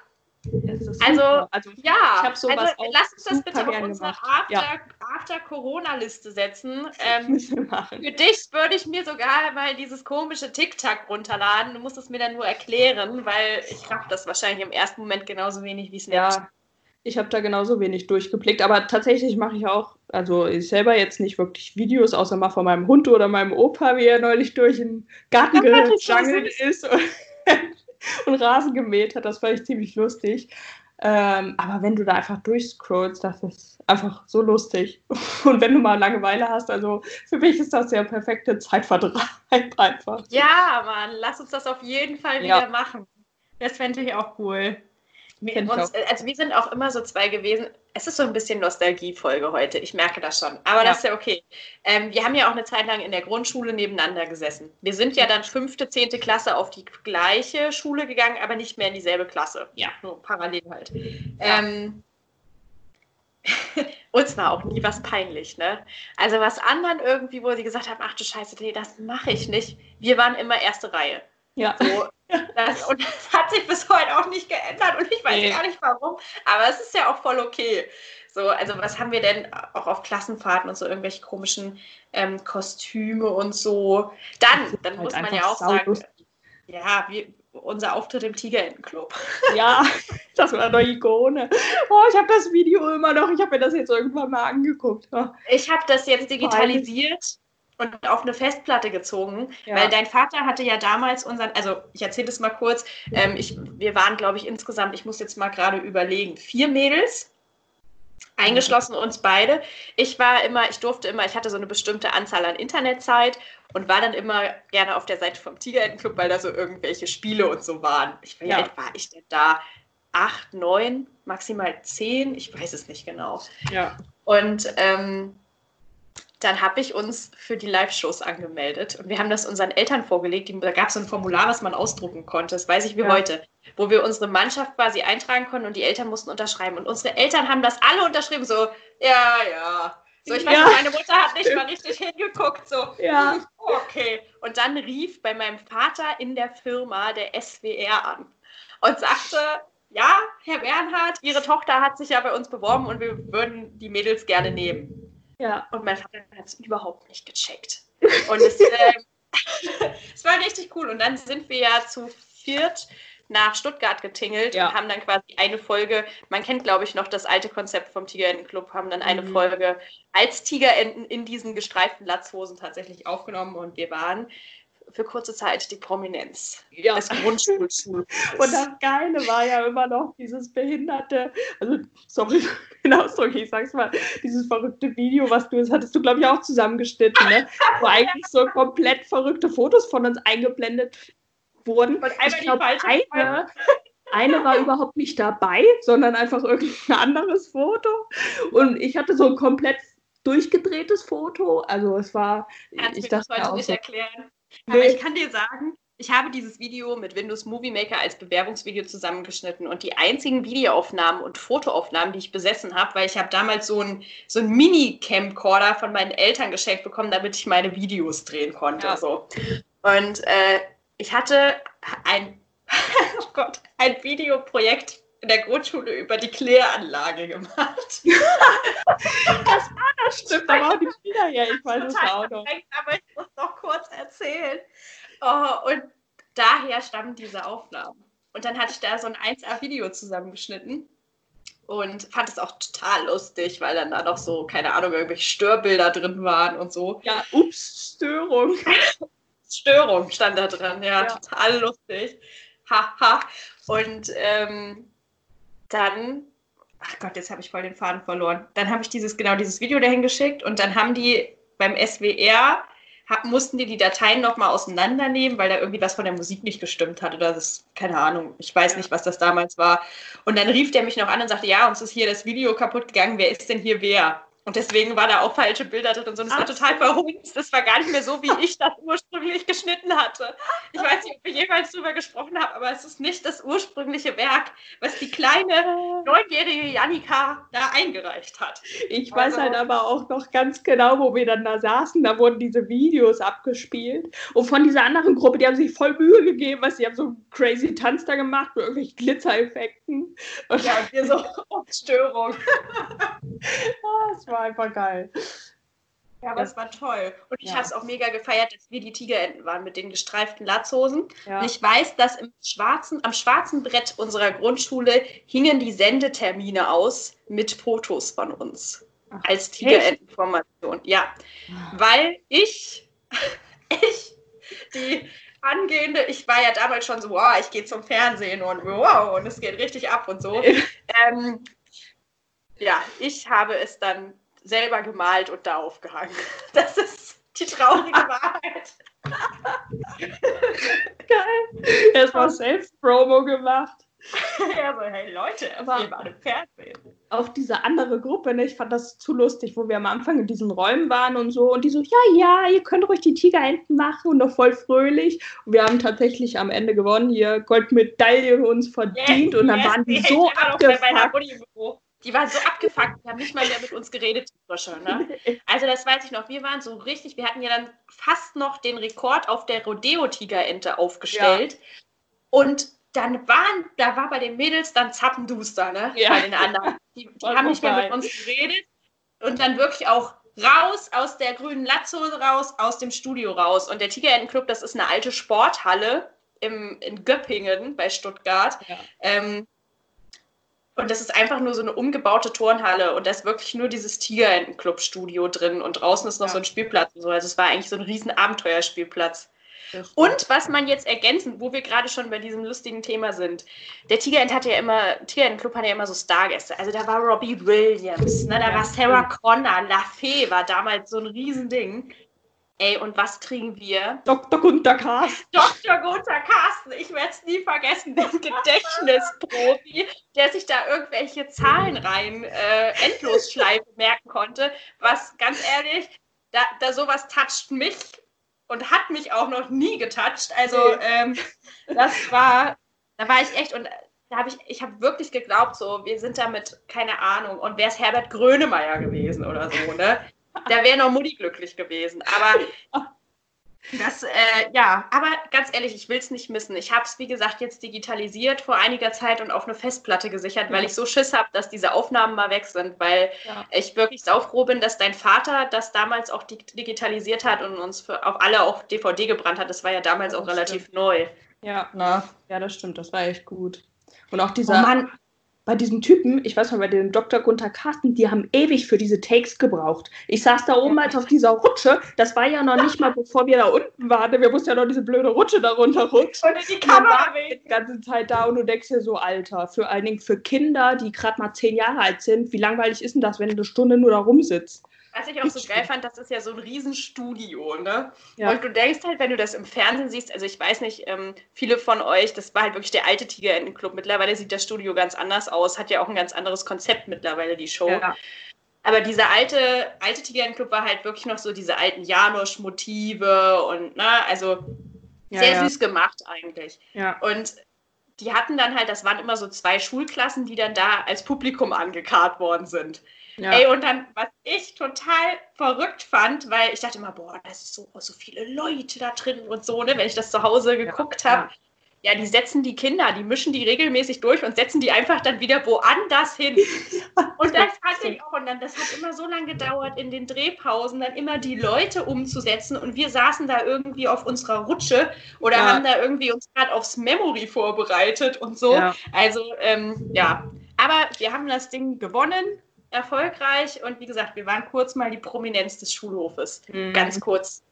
also, also, ja, also lass uns das bitte auf unsere After-Corona-Liste After setzen. Ähm, für dich würde ich mir sogar mal dieses komische TikTok runterladen. Du musst es mir dann nur erklären, weil ich raff das wahrscheinlich im ersten Moment genauso wenig wie Snapchat. Ja, ich habe da genauso wenig durchgeblickt, aber tatsächlich mache ich auch, also ich selber jetzt nicht wirklich Videos, außer mal von meinem Hund oder meinem Opa, wie er neulich durch den Garten gejungelt ist und Rasen gemäht hat. Das fand ich ziemlich lustig. Ähm, aber wenn du da einfach durchscrollst, das ist einfach so lustig. Und wenn du mal Langeweile hast, also für mich ist das ja perfekte Zeitvertreib einfach. Ja, Mann, lass uns das auf jeden Fall wieder ja. machen. Das fände ich auch cool. Uns, also wir sind auch immer so zwei gewesen. Es ist so ein bisschen Nostalgie-Folge heute, ich merke das schon. Aber ja. das ist ja okay. Ähm, wir haben ja auch eine Zeit lang in der Grundschule nebeneinander gesessen. Wir sind ja dann fünfte, zehnte Klasse auf die gleiche Schule gegangen, aber nicht mehr in dieselbe Klasse. Ja. Nur parallel halt. Ja. Ähm, uns war auch nie was peinlich, ne? Also was anderen irgendwie, wo sie gesagt haben, ach du Scheiße, nee, das mache ich nicht. Wir waren immer erste Reihe. Ja. So, das, und das hat sich bis heute auch nicht geändert und ich weiß nee. gar nicht warum, aber es ist ja auch voll okay. So, also was haben wir denn auch auf Klassenfahrten und so irgendwelche komischen ähm, Kostüme und so. Dann, dann halt muss man ja auch sagen, ja, wie, unser Auftritt im Tigerentenclub. Ja, das war doch Ikone. Oh, ich habe das Video immer noch, ich habe mir das jetzt irgendwann mal angeguckt. Oh. Ich habe das jetzt digitalisiert und auf eine Festplatte gezogen, ja. weil dein Vater hatte ja damals unseren, also ich erzähle das mal kurz, ähm, ich, wir waren, glaube ich, insgesamt, ich muss jetzt mal gerade überlegen, vier Mädels, eingeschlossen uns beide. Ich war immer, ich durfte immer, ich hatte so eine bestimmte Anzahl an Internetzeit und war dann immer gerne auf der Seite vom Tigerentenclub, weil da so irgendwelche Spiele und so waren. Ich, wie ja. alt war ich denn da? Acht, neun, maximal zehn, ich weiß es nicht genau. Ja. Und ähm, dann habe ich uns für die Live-Shows angemeldet und wir haben das unseren Eltern vorgelegt. Da gab es so ein Formular, was man ausdrucken konnte, das weiß ich wie ja. heute, wo wir unsere Mannschaft quasi eintragen konnten und die Eltern mussten unterschreiben. Und unsere Eltern haben das alle unterschrieben, so, ja, ja. So, ich weiß, ja. meine Mutter hat nicht mal richtig hingeguckt, so, ja. okay. Und dann rief bei meinem Vater in der Firma der SWR an und sagte, ja, Herr Bernhard, Ihre Tochter hat sich ja bei uns beworben und wir würden die Mädels gerne nehmen. Ja. Und mein Vater hat es überhaupt nicht gecheckt. Und es, äh, es war richtig cool. Und dann sind wir ja zu viert nach Stuttgart getingelt ja. und haben dann quasi eine Folge, man kennt glaube ich noch das alte Konzept vom Tigerentenclub, haben dann eine mhm. Folge als Tigerenten in diesen gestreiften Latzhosen tatsächlich aufgenommen und wir waren für kurze Zeit die Prominenz ja. des Grundschulschulens. Und das Geile war ja immer noch dieses behinderte, also sorry den Ausdruck, ich sag's mal, dieses verrückte Video, was du, das hattest du glaube ich auch zusammengeschnitten, ne? wo eigentlich so komplett verrückte Fotos von uns eingeblendet wurden. Und ich glaub, eine, eine war überhaupt nicht dabei, sondern einfach irgendein anderes Foto. Und ich hatte so ein komplett durchgedrehtes Foto. Also es war. Kannst ich dachte heute nicht so, erklären. Aber ich kann dir sagen, ich habe dieses Video mit Windows Movie Maker als Bewerbungsvideo zusammengeschnitten und die einzigen Videoaufnahmen und Fotoaufnahmen, die ich besessen habe, weil ich habe damals so einen so Mini-Camcorder von meinen Eltern geschenkt bekommen, damit ich meine Videos drehen konnte. Ja. So. Und äh, ich hatte ein, oh Gott, ein Videoprojekt in der Grundschule über die Kläranlage gemacht. das war das stimmt, da waren die Kinder ja, ich weiß es auch noch. Aber ich muss noch kurz erzählen. Oh, und daher stammen diese Aufnahmen. Und dann hatte ich da so ein 1A-Video zusammengeschnitten und fand es auch total lustig, weil dann da noch so, keine Ahnung, irgendwelche Störbilder drin waren und so. Ja, ups, Störung. Störung stand da drin, ja, ja. total lustig. Haha. Ha. Und ähm, dann, ach Gott, jetzt habe ich voll den Faden verloren. Dann habe ich dieses, genau dieses Video dahin geschickt und dann haben die beim SWR hab, mussten die die Dateien nochmal auseinandernehmen, weil da irgendwie was von der Musik nicht gestimmt hat oder das, keine Ahnung, ich weiß ja. nicht, was das damals war. Und dann rief der mich noch an und sagte, ja, uns ist hier das Video kaputt gegangen, wer ist denn hier wer? Und deswegen war da auch falsche Bilder drin und so. Und es war total verhunzt. Das war gar nicht mehr so, wie ich das ursprünglich geschnitten hatte. Ich weiß nicht, ob wir jemals drüber gesprochen haben, aber es ist nicht das ursprüngliche Werk, was die kleine neunjährige Janika da eingereicht hat. Ich weiß also, halt aber auch noch ganz genau, wo wir dann da saßen. Da wurden diese Videos abgespielt. Und von dieser anderen Gruppe, die haben sich voll Mühe gegeben, was sie haben so einen crazy Tanz da gemacht mit irgendwelchen Glitzereffekten. Und ja, und wir so Störung. ah, es war war einfach geil. Ja, aber es war toll. Und ich ja. habe es auch mega gefeiert, dass wir die Tigerenten waren mit den gestreiften Latzhosen. Ja. Und ich weiß, dass im schwarzen, am schwarzen Brett unserer Grundschule hingen die Sendetermine aus mit Fotos von uns. Ach, als Tigerentenformation. Ja. Ah. Weil ich, ich, die angehende, ich war ja damals schon so, wow, ich gehe zum Fernsehen und wow, und es geht richtig ab und so. ähm, ja, ich habe es dann selber gemalt und da aufgehangen. Das ist die traurige Wahrheit. Geil. Erstmal Selbst-Promo gemacht. ja, so, hey Leute, aber wir waren im Fernsehen. Auch diese andere Gruppe, ne, ich fand das zu lustig, wo wir am Anfang in diesen Räumen waren und so. Und die so, ja, ja, ihr könnt ruhig die Tigerenten machen und noch voll fröhlich. Und wir haben tatsächlich am Ende gewonnen, hier Goldmedaille für uns verdient. Yes, und dann yes, waren die so abgefuckt die waren so abgefuckt, die haben nicht mal mehr mit uns geredet, Frösche. Ne? Also das weiß ich noch, wir waren so richtig, wir hatten ja dann fast noch den Rekord auf der Rodeo-Tigerente aufgestellt. Ja. Und dann waren, da war bei den Mädels dann Zappenduster, ne? Ja. Bei den anderen. Die, die haben nicht mehr mit uns geredet. Und dann wirklich auch raus aus der grünen Latzhose raus, aus dem Studio raus. Und der Tigerentenclub, das ist eine alte Sporthalle im, in Göppingen bei Stuttgart. Ja. Ähm, und das ist einfach nur so eine umgebaute Turnhalle und da ist wirklich nur dieses Tigerentenclub-Studio drin und draußen ist noch ja. so ein Spielplatz und so. Also es war eigentlich so ein riesen Abenteuerspielplatz. Und was man jetzt ergänzen, wo wir gerade schon bei diesem lustigen Thema sind, der Tigerent hatte ja immer, Tigerent-Club hatte ja immer so Stargäste. Also da war Robbie Williams, ne, da war Sarah Connor, La Fee war damals so ein Riesending. Ey, und was kriegen wir? Dr. Gunter Carsten. Dr. Gunter Carsten, ich werde es nie vergessen, den Gedächtnisprofi, der sich da irgendwelche Zahlen rein äh, Endlosschleife merken konnte. Was ganz ehrlich, da, da sowas toucht mich und hat mich auch noch nie getoucht. Also ähm, das war, da war ich echt und da habe ich, ich habe wirklich geglaubt, so, wir sind damit, keine Ahnung, und wäre es Herbert Grönemeyer gewesen oder so, ne? Da wäre noch Mutti glücklich gewesen. Aber das, äh, ja, aber ganz ehrlich, ich will es nicht missen. Ich habe es, wie gesagt, jetzt digitalisiert vor einiger Zeit und auf eine Festplatte gesichert, weil ich so Schiss habe, dass diese Aufnahmen mal weg sind, weil ja. ich wirklich saufroh bin, dass dein Vater das damals auch digitalisiert hat und uns für, auf alle auf DVD gebrannt hat. Das war ja damals auch relativ stimmt. neu. Ja, na, ja, das stimmt, das war echt gut. Und auch dieser, oh bei diesem Typen, ich weiß mal, bei dem Dr. Gunther Carsten, die haben ewig für diese Takes gebraucht. Ich saß da oben als auf dieser Rutsche, das war ja noch nicht mal, bevor wir da unten waren, wir mussten ja noch diese blöde Rutsche da runterrutschen. Und die Kamera die ganze Zeit da und du denkst dir so, Alter, vor allen Dingen für Kinder, die gerade mal zehn Jahre alt sind, wie langweilig ist denn das, wenn du eine Stunde nur da rumsitzt? Was ich auch so geil fand, das ist ja so ein Riesenstudio, ne? Ja. Und du denkst halt, wenn du das im Fernsehen siehst, also ich weiß nicht, ähm, viele von euch, das war halt wirklich der alte Tigerentenclub. Mittlerweile sieht das Studio ganz anders aus, hat ja auch ein ganz anderes Konzept mittlerweile, die Show. Ja. Aber dieser alte, alte Tigerentenclub war halt wirklich noch so diese alten Janosch-Motive und, ne, also ja, sehr süß gemacht eigentlich. Ja. Und die hatten dann halt, das waren immer so zwei Schulklassen, die dann da als Publikum angekarrt worden sind. Ja. Ey, und dann, was ich total verrückt fand, weil ich dachte immer, boah, da ist so, so viele Leute da drin und so, ne, wenn ich das zu Hause geguckt ja, habe. Ja. ja, die setzen die Kinder, die mischen die regelmäßig durch und setzen die einfach dann wieder woanders hin. und das hatte ich auch, und dann, das hat immer so lange gedauert, in den Drehpausen dann immer die Leute umzusetzen und wir saßen da irgendwie auf unserer Rutsche oder haben da irgendwie uns gerade aufs Memory vorbereitet und so. Also, ähm, ja. Aber wir haben das Ding gewonnen erfolgreich und wie gesagt, wir waren kurz mal die Prominenz des Schulhofes. Mhm. Ganz kurz.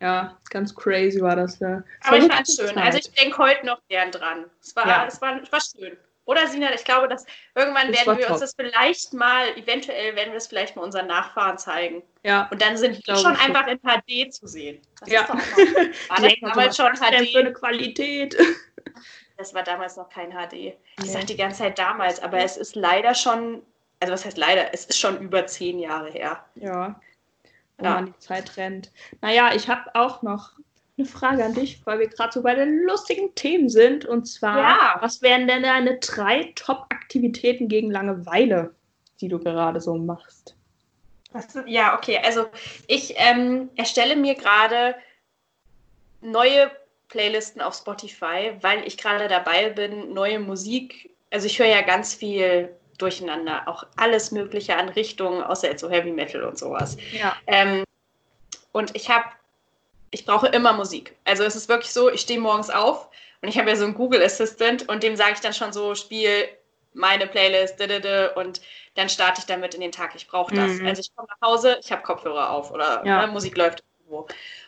Ja, ganz crazy war das. Ja. Aber ich fand es schön. Also ich denke heute noch gern dran. Es war, ja. es war, es war schön. Oder Sina, ich glaube, dass irgendwann das werden wir top. uns das vielleicht mal, eventuell werden wir es vielleicht mal unseren Nachfahren zeigen. Ja. Und dann sind wir schon einfach in HD zu sehen. Das ja. ist doch war das damals schon HD? Für eine Qualität. Das war damals noch kein HD. Ich nee. sage die ganze Zeit damals, aber es ist leider schon also was heißt leider, es ist schon über zehn Jahre her. Ja, wenn ja. man die Zeit rennt. Naja, ich habe auch noch eine Frage an dich, weil wir gerade so bei den lustigen Themen sind. Und zwar, ja. was wären denn deine drei Top-Aktivitäten gegen Langeweile, die du gerade so machst? Ja, okay. Also ich ähm, erstelle mir gerade neue Playlisten auf Spotify, weil ich gerade dabei bin, neue Musik. Also ich höre ja ganz viel durcheinander. Auch alles Mögliche an Richtungen, außer jetzt so Heavy Metal und sowas. Ja. Ähm, und ich habe, ich brauche immer Musik. Also es ist wirklich so, ich stehe morgens auf und ich habe ja so einen Google Assistant und dem sage ich dann schon so, spiel meine Playlist und dann starte ich damit in den Tag. Ich brauche das. Mhm. Also ich komme nach Hause, ich habe Kopfhörer auf oder ja. ne, Musik läuft.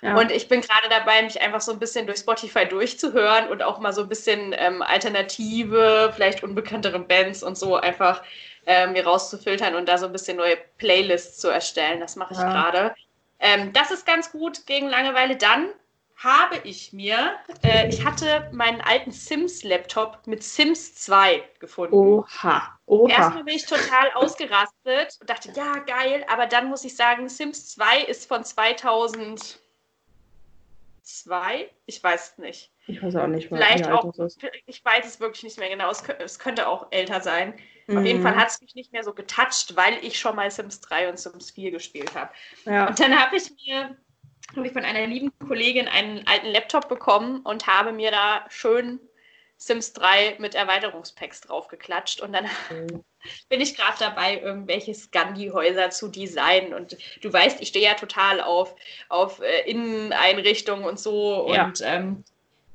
Ja. Und ich bin gerade dabei, mich einfach so ein bisschen durch Spotify durchzuhören und auch mal so ein bisschen ähm, alternative, vielleicht unbekanntere Bands und so einfach äh, mir rauszufiltern und da so ein bisschen neue Playlists zu erstellen. Das mache ich ja. gerade. Ähm, das ist ganz gut gegen Langeweile. Dann habe ich mir, äh, ich hatte meinen alten Sims-Laptop mit Sims 2 gefunden. Oha, oha. Erstmal bin ich total ausgerastet und dachte, ja, geil, aber dann muss ich sagen, Sims 2 ist von 2002. Ich weiß es nicht. Ich weiß auch nicht, Vielleicht auch, ich weiß es wirklich nicht mehr genau. Es, es könnte auch älter sein. Mhm. Auf jeden Fall mhm. hat es mich nicht mehr so getoucht, weil ich schon mal Sims 3 und Sims 4 gespielt habe. Ja. Und dann habe ich mir habe ich von einer lieben Kollegin einen alten Laptop bekommen und habe mir da schön Sims 3 mit Erweiterungspacks draufgeklatscht und dann mhm. bin ich gerade dabei, irgendwelche Scandi-Häuser zu designen. Und du weißt, ich stehe ja total auf, auf äh, Inneneinrichtungen und so ja. und ähm,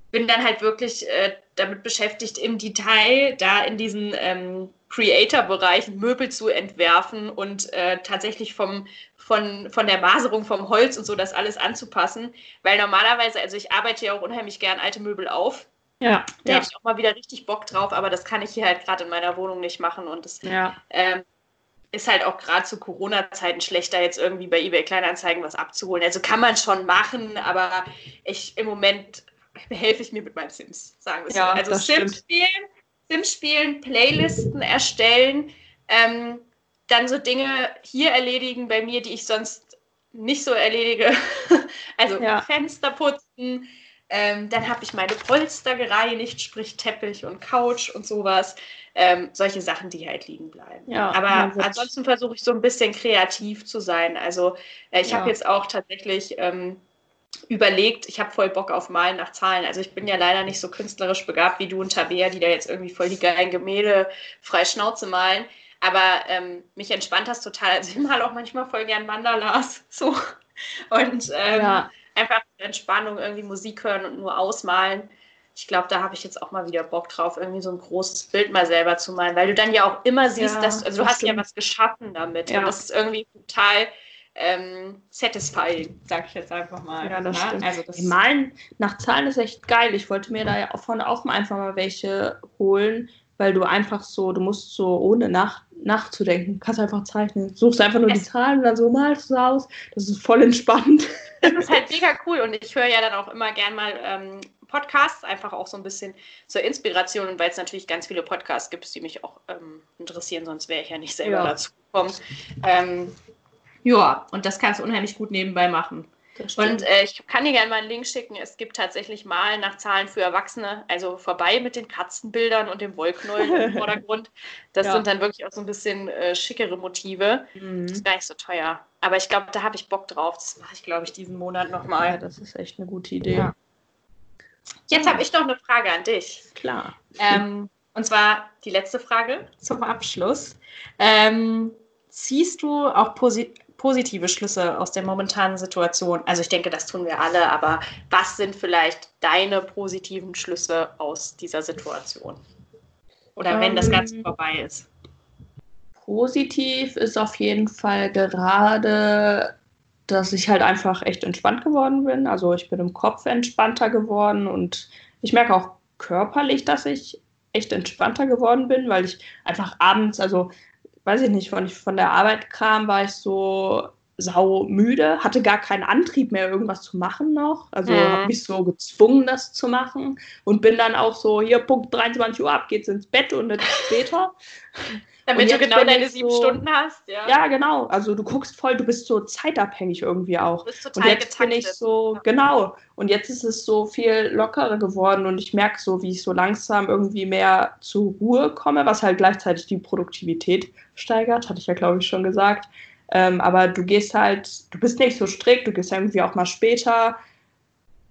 bin dann halt wirklich äh, damit beschäftigt, im Detail da in diesen ähm, Creator-Bereich Möbel zu entwerfen und äh, tatsächlich vom, von, von der Maserung vom Holz und so das alles anzupassen. Weil normalerweise, also ich arbeite ja auch unheimlich gern alte Möbel auf. Ja. Da ja. hätte ich auch mal wieder richtig Bock drauf, aber das kann ich hier halt gerade in meiner Wohnung nicht machen. Und es ja. ähm, ist halt auch gerade zu Corona-Zeiten schlechter, jetzt irgendwie bei eBay Kleinanzeigen was abzuholen. Also kann man schon machen, aber ich im Moment behelfe ich mir mit meinen Sims, sagen wir es ja, Also Sims spielen, Sims spielen, Playlisten erstellen, ähm, dann so Dinge hier erledigen bei mir, die ich sonst nicht so erledige. also ja. Fenster putzen, ähm, dann habe ich meine Polster gereinigt, sprich Teppich und Couch und sowas. Ähm, solche Sachen, die halt liegen bleiben. Ja, Aber ansonsten versuche ich so ein bisschen kreativ zu sein. Also äh, ich ja. habe jetzt auch tatsächlich ähm, überlegt, ich habe voll Bock auf Malen nach Zahlen. Also ich bin ja leider nicht so künstlerisch begabt wie du und Tabea, die da jetzt irgendwie voll die geilen Gemälde frei Schnauze malen. Aber ähm, mich entspannt das total. Also ich mal auch manchmal voll gern Mandalas. So. Und ähm, ja einfach Entspannung, irgendwie Musik hören und nur ausmalen. Ich glaube, da habe ich jetzt auch mal wieder Bock drauf, irgendwie so ein großes Bild mal selber zu malen, weil du dann ja auch immer siehst, ja, dass also du hast stimmt. ja was geschaffen damit. Ja. Und das ist irgendwie total ähm, satisfying, sag ich jetzt einfach mal. Ja, das Na? Ne? stimmt. Also das Malen nach Zahlen ist echt geil. Ich wollte mir da ja von auch mal einfach mal welche holen, weil du einfach so, du musst so ohne nach, nachzudenken, kannst einfach zeichnen. Suchst einfach nur es die Zahlen und dann so malst du aus. Das ist voll entspannt. Das ist halt mega cool und ich höre ja dann auch immer gern mal ähm, Podcasts, einfach auch so ein bisschen zur Inspiration und weil es natürlich ganz viele Podcasts gibt, die mich auch ähm, interessieren, sonst wäre ich ja nicht selber ja. dazu gekommen. Ähm, ja, und das kannst du unheimlich gut nebenbei machen. Und äh, ich kann dir gerne mal einen Link schicken. Es gibt tatsächlich Malen nach Zahlen für Erwachsene, also vorbei mit den Katzenbildern und dem Wollknäuel im Vordergrund. Das ja. sind dann wirklich auch so ein bisschen äh, schickere Motive. Mhm. Das ist gar nicht so teuer. Aber ich glaube, da habe ich Bock drauf. Das mache ich, glaube ich, diesen Monat nochmal. Ja, das ist echt eine gute Idee. Ja. Jetzt habe ich noch eine Frage an dich. Klar. Ähm, und zwar die letzte Frage zum Abschluss. Ähm, ziehst du auch positive Schlüsse aus der momentanen Situation? Also ich denke, das tun wir alle, aber was sind vielleicht deine positiven Schlüsse aus dieser Situation? Oder wenn das Ganze ähm, vorbei ist? Positiv ist auf jeden Fall gerade, dass ich halt einfach echt entspannt geworden bin. Also ich bin im Kopf entspannter geworden und ich merke auch körperlich, dass ich echt entspannter geworden bin, weil ich einfach abends, also weiß ich nicht, wenn ich von der Arbeit kam, war ich so sau müde, hatte gar keinen Antrieb mehr, irgendwas zu machen noch. Also mhm. habe mich so gezwungen, das zu machen und bin dann auch so, hier Punkt 23 Uhr ab geht's ins Bett und nicht später. Damit du genau deine sieben so, Stunden hast, ja. Ja, genau. Also du guckst voll, du bist so zeitabhängig irgendwie auch. Du bist total und jetzt getaktet. bin ich so, genau. Und jetzt ist es so viel lockerer geworden und ich merke so, wie ich so langsam irgendwie mehr zur Ruhe komme, was halt gleichzeitig die Produktivität steigert, hatte ich ja, glaube ich, schon gesagt. Ähm, aber du gehst halt, du bist nicht so strikt, du gehst irgendwie auch mal später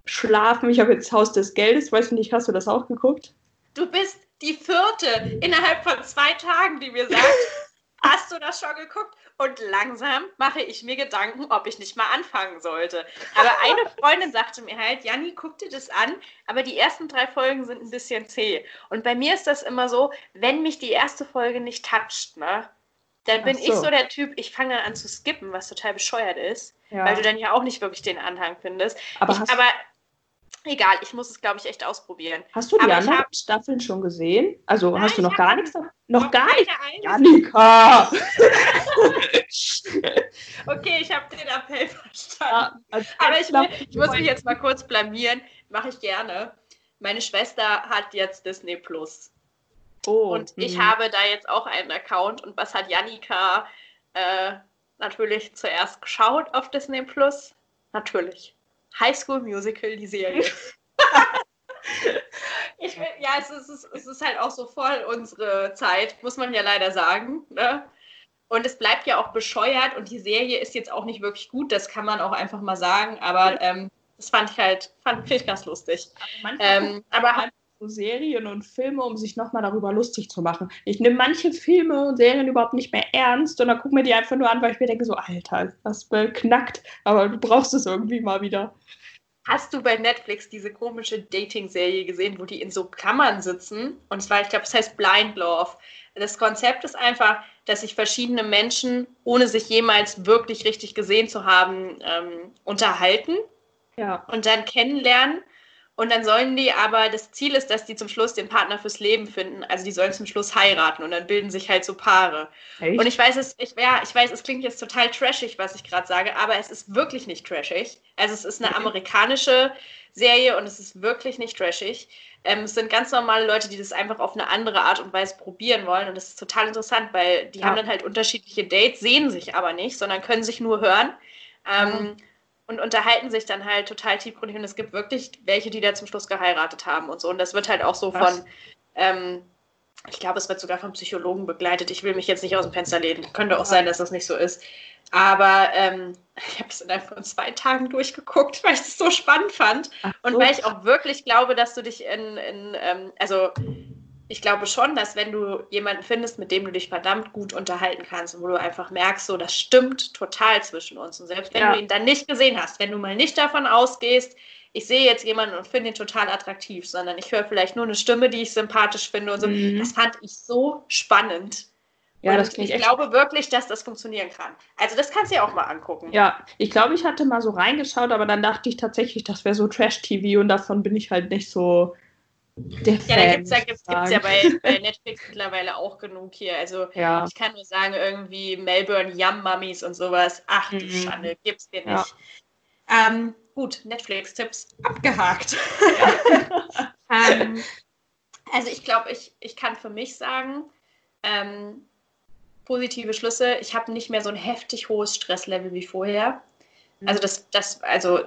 schlafen. Ich habe jetzt Haus des Geldes, weiß nicht, hast du das auch geguckt? Du bist die vierte innerhalb von zwei Tagen, die mir sagt, hast du das schon geguckt? Und langsam mache ich mir Gedanken, ob ich nicht mal anfangen sollte. Aber eine Freundin sagte mir halt, Janni, guck dir das an, aber die ersten drei Folgen sind ein bisschen zäh. Und bei mir ist das immer so, wenn mich die erste Folge nicht toucht, ne, dann bin so. ich so der Typ, ich fange dann an zu skippen, was total bescheuert ist, ja. weil du dann ja auch nicht wirklich den Anhang findest. Aber, ich, aber egal, ich muss es, glaube ich, echt ausprobieren. Hast du die aber anderen hab... Staffeln schon gesehen? Also Nein, hast du noch gar nichts? Noch, noch gar nichts? Janika! okay, ich habe den Appell verstanden. Ja, also aber ich, will, ich muss mich jetzt mal kurz blamieren. Mache ich gerne. Meine Schwester hat jetzt Disney Plus. Oh, und ich mh. habe da jetzt auch einen Account. Und was hat Janika äh, natürlich zuerst geschaut auf Disney Plus? Natürlich. High School Musical, die Serie. ich will, ja, es ist, es ist halt auch so voll unsere Zeit, muss man ja leider sagen. Ne? Und es bleibt ja auch bescheuert und die Serie ist jetzt auch nicht wirklich gut, das kann man auch einfach mal sagen, aber ähm, das fand ich halt, fand ich ganz lustig. Aber, ähm, aber Serien und Filme, um sich nochmal darüber lustig zu machen. Ich nehme manche Filme und Serien überhaupt nicht mehr ernst und dann gucke mir die einfach nur an, weil ich mir denke, so, Alter, das beknackt, aber du brauchst es irgendwie mal wieder. Hast du bei Netflix diese komische Dating-Serie gesehen, wo die in so Kammern sitzen? Und zwar, ich glaube, es heißt Blind Love. Das Konzept ist einfach, dass sich verschiedene Menschen, ohne sich jemals wirklich richtig gesehen zu haben, ähm, unterhalten ja. und dann kennenlernen und dann sollen die aber, das Ziel ist, dass die zum Schluss den Partner fürs Leben finden. Also die sollen zum Schluss heiraten und dann bilden sich halt so Paare. Echt? Und ich weiß, es, ich, ja, ich weiß, es klingt jetzt total trashig, was ich gerade sage, aber es ist wirklich nicht trashig. Also es ist eine amerikanische Serie und es ist wirklich nicht trashig. Ähm, es sind ganz normale Leute, die das einfach auf eine andere Art und Weise probieren wollen. Und das ist total interessant, weil die ja. haben dann halt unterschiedliche Dates, sehen sich aber nicht, sondern können sich nur hören Ähm, mhm. Und unterhalten sich dann halt total tiefgründig. Und es gibt wirklich welche, die da zum Schluss geheiratet haben und so. Und das wird halt auch so von, ähm, ich glaube, es wird sogar von Psychologen begleitet. Ich will mich jetzt nicht aus dem Fenster lehnen. Könnte auch sein, dass das nicht so ist. Aber ähm, ich habe es innerhalb von zwei Tagen durchgeguckt, weil ich es so spannend fand. Ach, und weil ich auch wirklich glaube, dass du dich in, in ähm, also ich glaube schon, dass wenn du jemanden findest, mit dem du dich verdammt gut unterhalten kannst und wo du einfach merkst, so das stimmt total zwischen uns. Und selbst wenn ja. du ihn dann nicht gesehen hast, wenn du mal nicht davon ausgehst, ich sehe jetzt jemanden und finde ihn total attraktiv, sondern ich höre vielleicht nur eine Stimme, die ich sympathisch finde und so. Mhm. Das fand ich so spannend. Ja, und das ich glaube wirklich, dass das funktionieren kann. Also das kannst du ja auch mal angucken. Ja, ich glaube, ich hatte mal so reingeschaut, aber dann dachte ich tatsächlich, das wäre so Trash-TV und davon bin ich halt nicht so der Ja, da gibt es ja bei, bei, Netflix mittlerweile auch genug hier. Also ja. ich kann nur sagen, irgendwie Melbourne Yum Mummies und sowas. Ach du mhm. Schande, gibt's dir nicht. Ja. Ähm, gut, Netflix-Tipps abgehakt. Ja. ähm, also ich glaube, ich, ich kann für mich sagen, ähm, positive Schlüsse. Ich habe nicht mehr so ein heftig hohes Stresslevel wie vorher. Mhm. Also das, das, also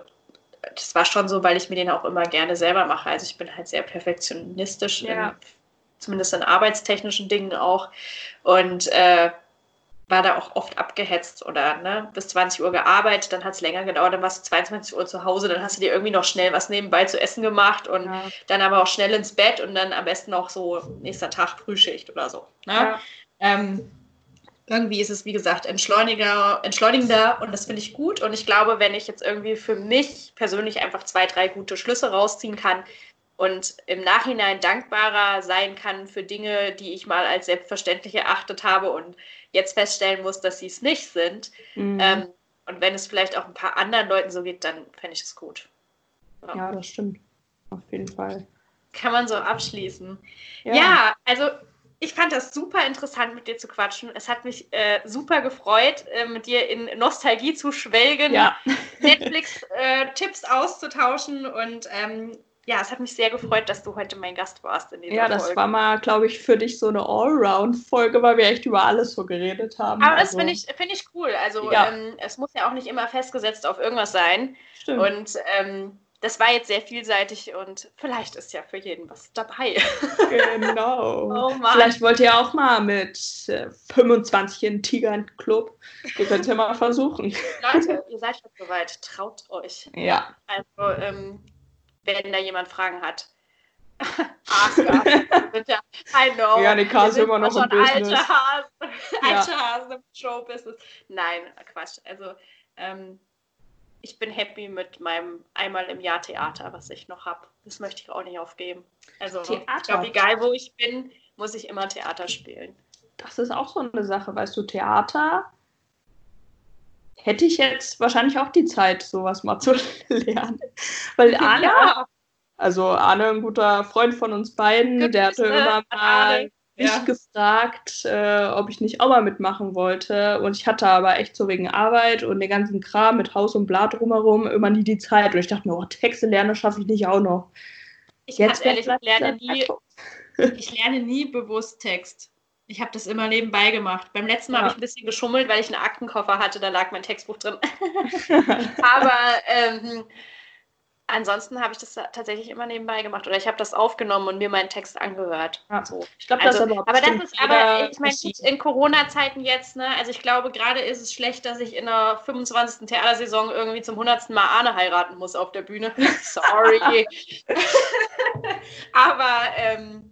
das war schon so, weil ich mir den auch immer gerne selber mache. Also ich bin halt sehr perfektionistisch, ja. in, zumindest in arbeitstechnischen Dingen auch. Und äh, war da auch oft abgehetzt oder ne, bis 20 Uhr gearbeitet, dann hat es länger gedauert, dann warst du 22 Uhr zu Hause, dann hast du dir irgendwie noch schnell was nebenbei zu essen gemacht und ja. dann aber auch schnell ins Bett und dann am besten auch so nächster Tag Frühschicht oder so. Ne? Ja. Ähm, irgendwie ist es, wie gesagt, entschleuniger, entschleunigender und das finde ich gut. Und ich glaube, wenn ich jetzt irgendwie für mich persönlich einfach zwei, drei gute Schlüsse rausziehen kann und im Nachhinein dankbarer sein kann für Dinge, die ich mal als selbstverständlich erachtet habe und jetzt feststellen muss, dass sie es nicht sind. Mhm. Ähm, und wenn es vielleicht auch ein paar anderen Leuten so geht, dann fände ich es gut. Ja. ja, das stimmt. Auf jeden Fall. Kann man so abschließen. ja, ja also ich fand das super interessant, mit dir zu quatschen. Es hat mich äh, super gefreut, äh, mit dir in Nostalgie zu schwelgen, ja. Netflix-Tipps äh, auszutauschen und ähm, ja, es hat mich sehr gefreut, dass du heute mein Gast warst in dieser Ja, das Folge. war mal, glaube ich, für dich so eine Allround-Folge, weil wir echt über alles so geredet haben. Aber also. das finde ich, find ich cool. Also ja. ähm, es muss ja auch nicht immer festgesetzt auf irgendwas sein. Stimmt. Und ähm, das war jetzt sehr vielseitig und vielleicht ist ja für jeden was dabei. Genau. oh vielleicht wollt ihr auch mal mit 25 äh, in Tigern Club. Ihr könnt ja mal versuchen. Leute, ihr seid schon soweit. Traut euch. Ja. Also, ähm, wenn da jemand Fragen hat. Aska. ja, I know. Ja, die K ist immer noch im Business. Alte Hasen, alte ja. Hasen im Showbusiness. Nein, Quatsch. Also, ähm, ich bin happy mit meinem einmal im Jahr Theater, was ich noch habe. Das möchte ich auch nicht aufgeben. Also Theater. ich glaube, egal wo ich bin, muss ich immer Theater spielen. Das ist auch so eine Sache, weißt du, Theater hätte ich jetzt wahrscheinlich auch die Zeit, sowas mal zu lernen. Weil Arne, ja. also Arne, ein guter Freund von uns beiden, Good der hatte immer mal mich ja. gefragt, äh, ob ich nicht auch mal mitmachen wollte. Und ich hatte aber echt so wegen Arbeit und den ganzen Kram mit Haus und Blatt drumherum immer nie die Zeit. Und ich dachte mir, oh, Texte lernen schaffe ich nicht auch noch. Ich Jetzt ehrlich, ich lerne, nie, ich lerne nie bewusst Text. Ich habe das immer nebenbei gemacht. Beim letzten Mal ja. habe ich ein bisschen geschummelt, weil ich einen Aktenkoffer hatte, da lag mein Textbuch drin. aber ähm, ansonsten habe ich das tatsächlich immer nebenbei gemacht oder ich habe das aufgenommen und mir meinen Text angehört. Ja. So. Ich glaube, also, das aber, aber das ist aber ich meine in Corona-Zeiten jetzt, ne? Also ich glaube, gerade ist es schlecht, dass ich in der 25. Theatersaison irgendwie zum 100. Mal Arne heiraten muss auf der Bühne. Sorry. aber ähm,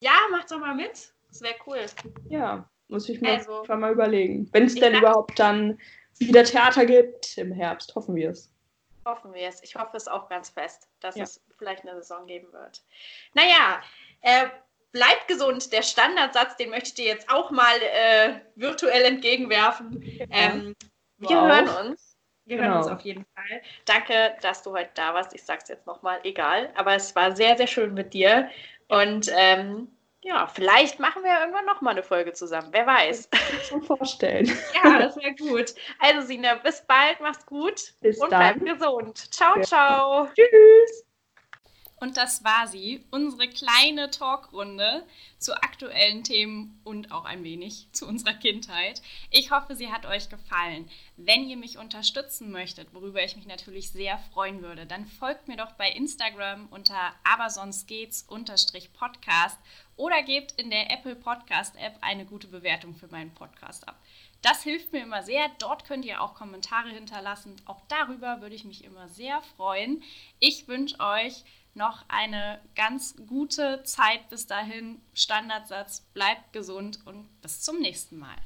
ja, macht doch mal mit. Das wäre cool. Ja, muss ich mir also, mal überlegen. Wenn es denn überhaupt dann wieder Theater gibt im Herbst, hoffen wir es. Hoffen wir es. Ich hoffe es auch ganz fest, dass ja. es vielleicht eine Saison geben wird. Naja, äh, bleib gesund. Der Standardsatz, den möchte ich dir jetzt auch mal äh, virtuell entgegenwerfen. Ähm, wir wow. hören uns. Wir genau. hören uns auf jeden Fall. Danke, dass du heute da warst. Ich sage es jetzt nochmal, egal. Aber es war sehr, sehr schön mit dir. Und ähm, ja, vielleicht machen wir irgendwann nochmal eine Folge zusammen. Wer weiß. Das kann ich schon vorstellen. ja, das wäre gut. Also, Sina, bis bald. Mach's gut. Bis und dann. bleib gesund. Ciao, ja. ciao. Tschüss. Und das war sie, unsere kleine Talkrunde zu aktuellen Themen und auch ein wenig zu unserer Kindheit. Ich hoffe, sie hat euch gefallen. Wenn ihr mich unterstützen möchtet, worüber ich mich natürlich sehr freuen würde, dann folgt mir doch bei Instagram unter abersonstgeht's Podcast oder gebt in der Apple Podcast App eine gute Bewertung für meinen Podcast ab. Das hilft mir immer sehr. Dort könnt ihr auch Kommentare hinterlassen. Auch darüber würde ich mich immer sehr freuen. Ich wünsche euch noch eine ganz gute Zeit bis dahin. Standardsatz, bleibt gesund und bis zum nächsten Mal.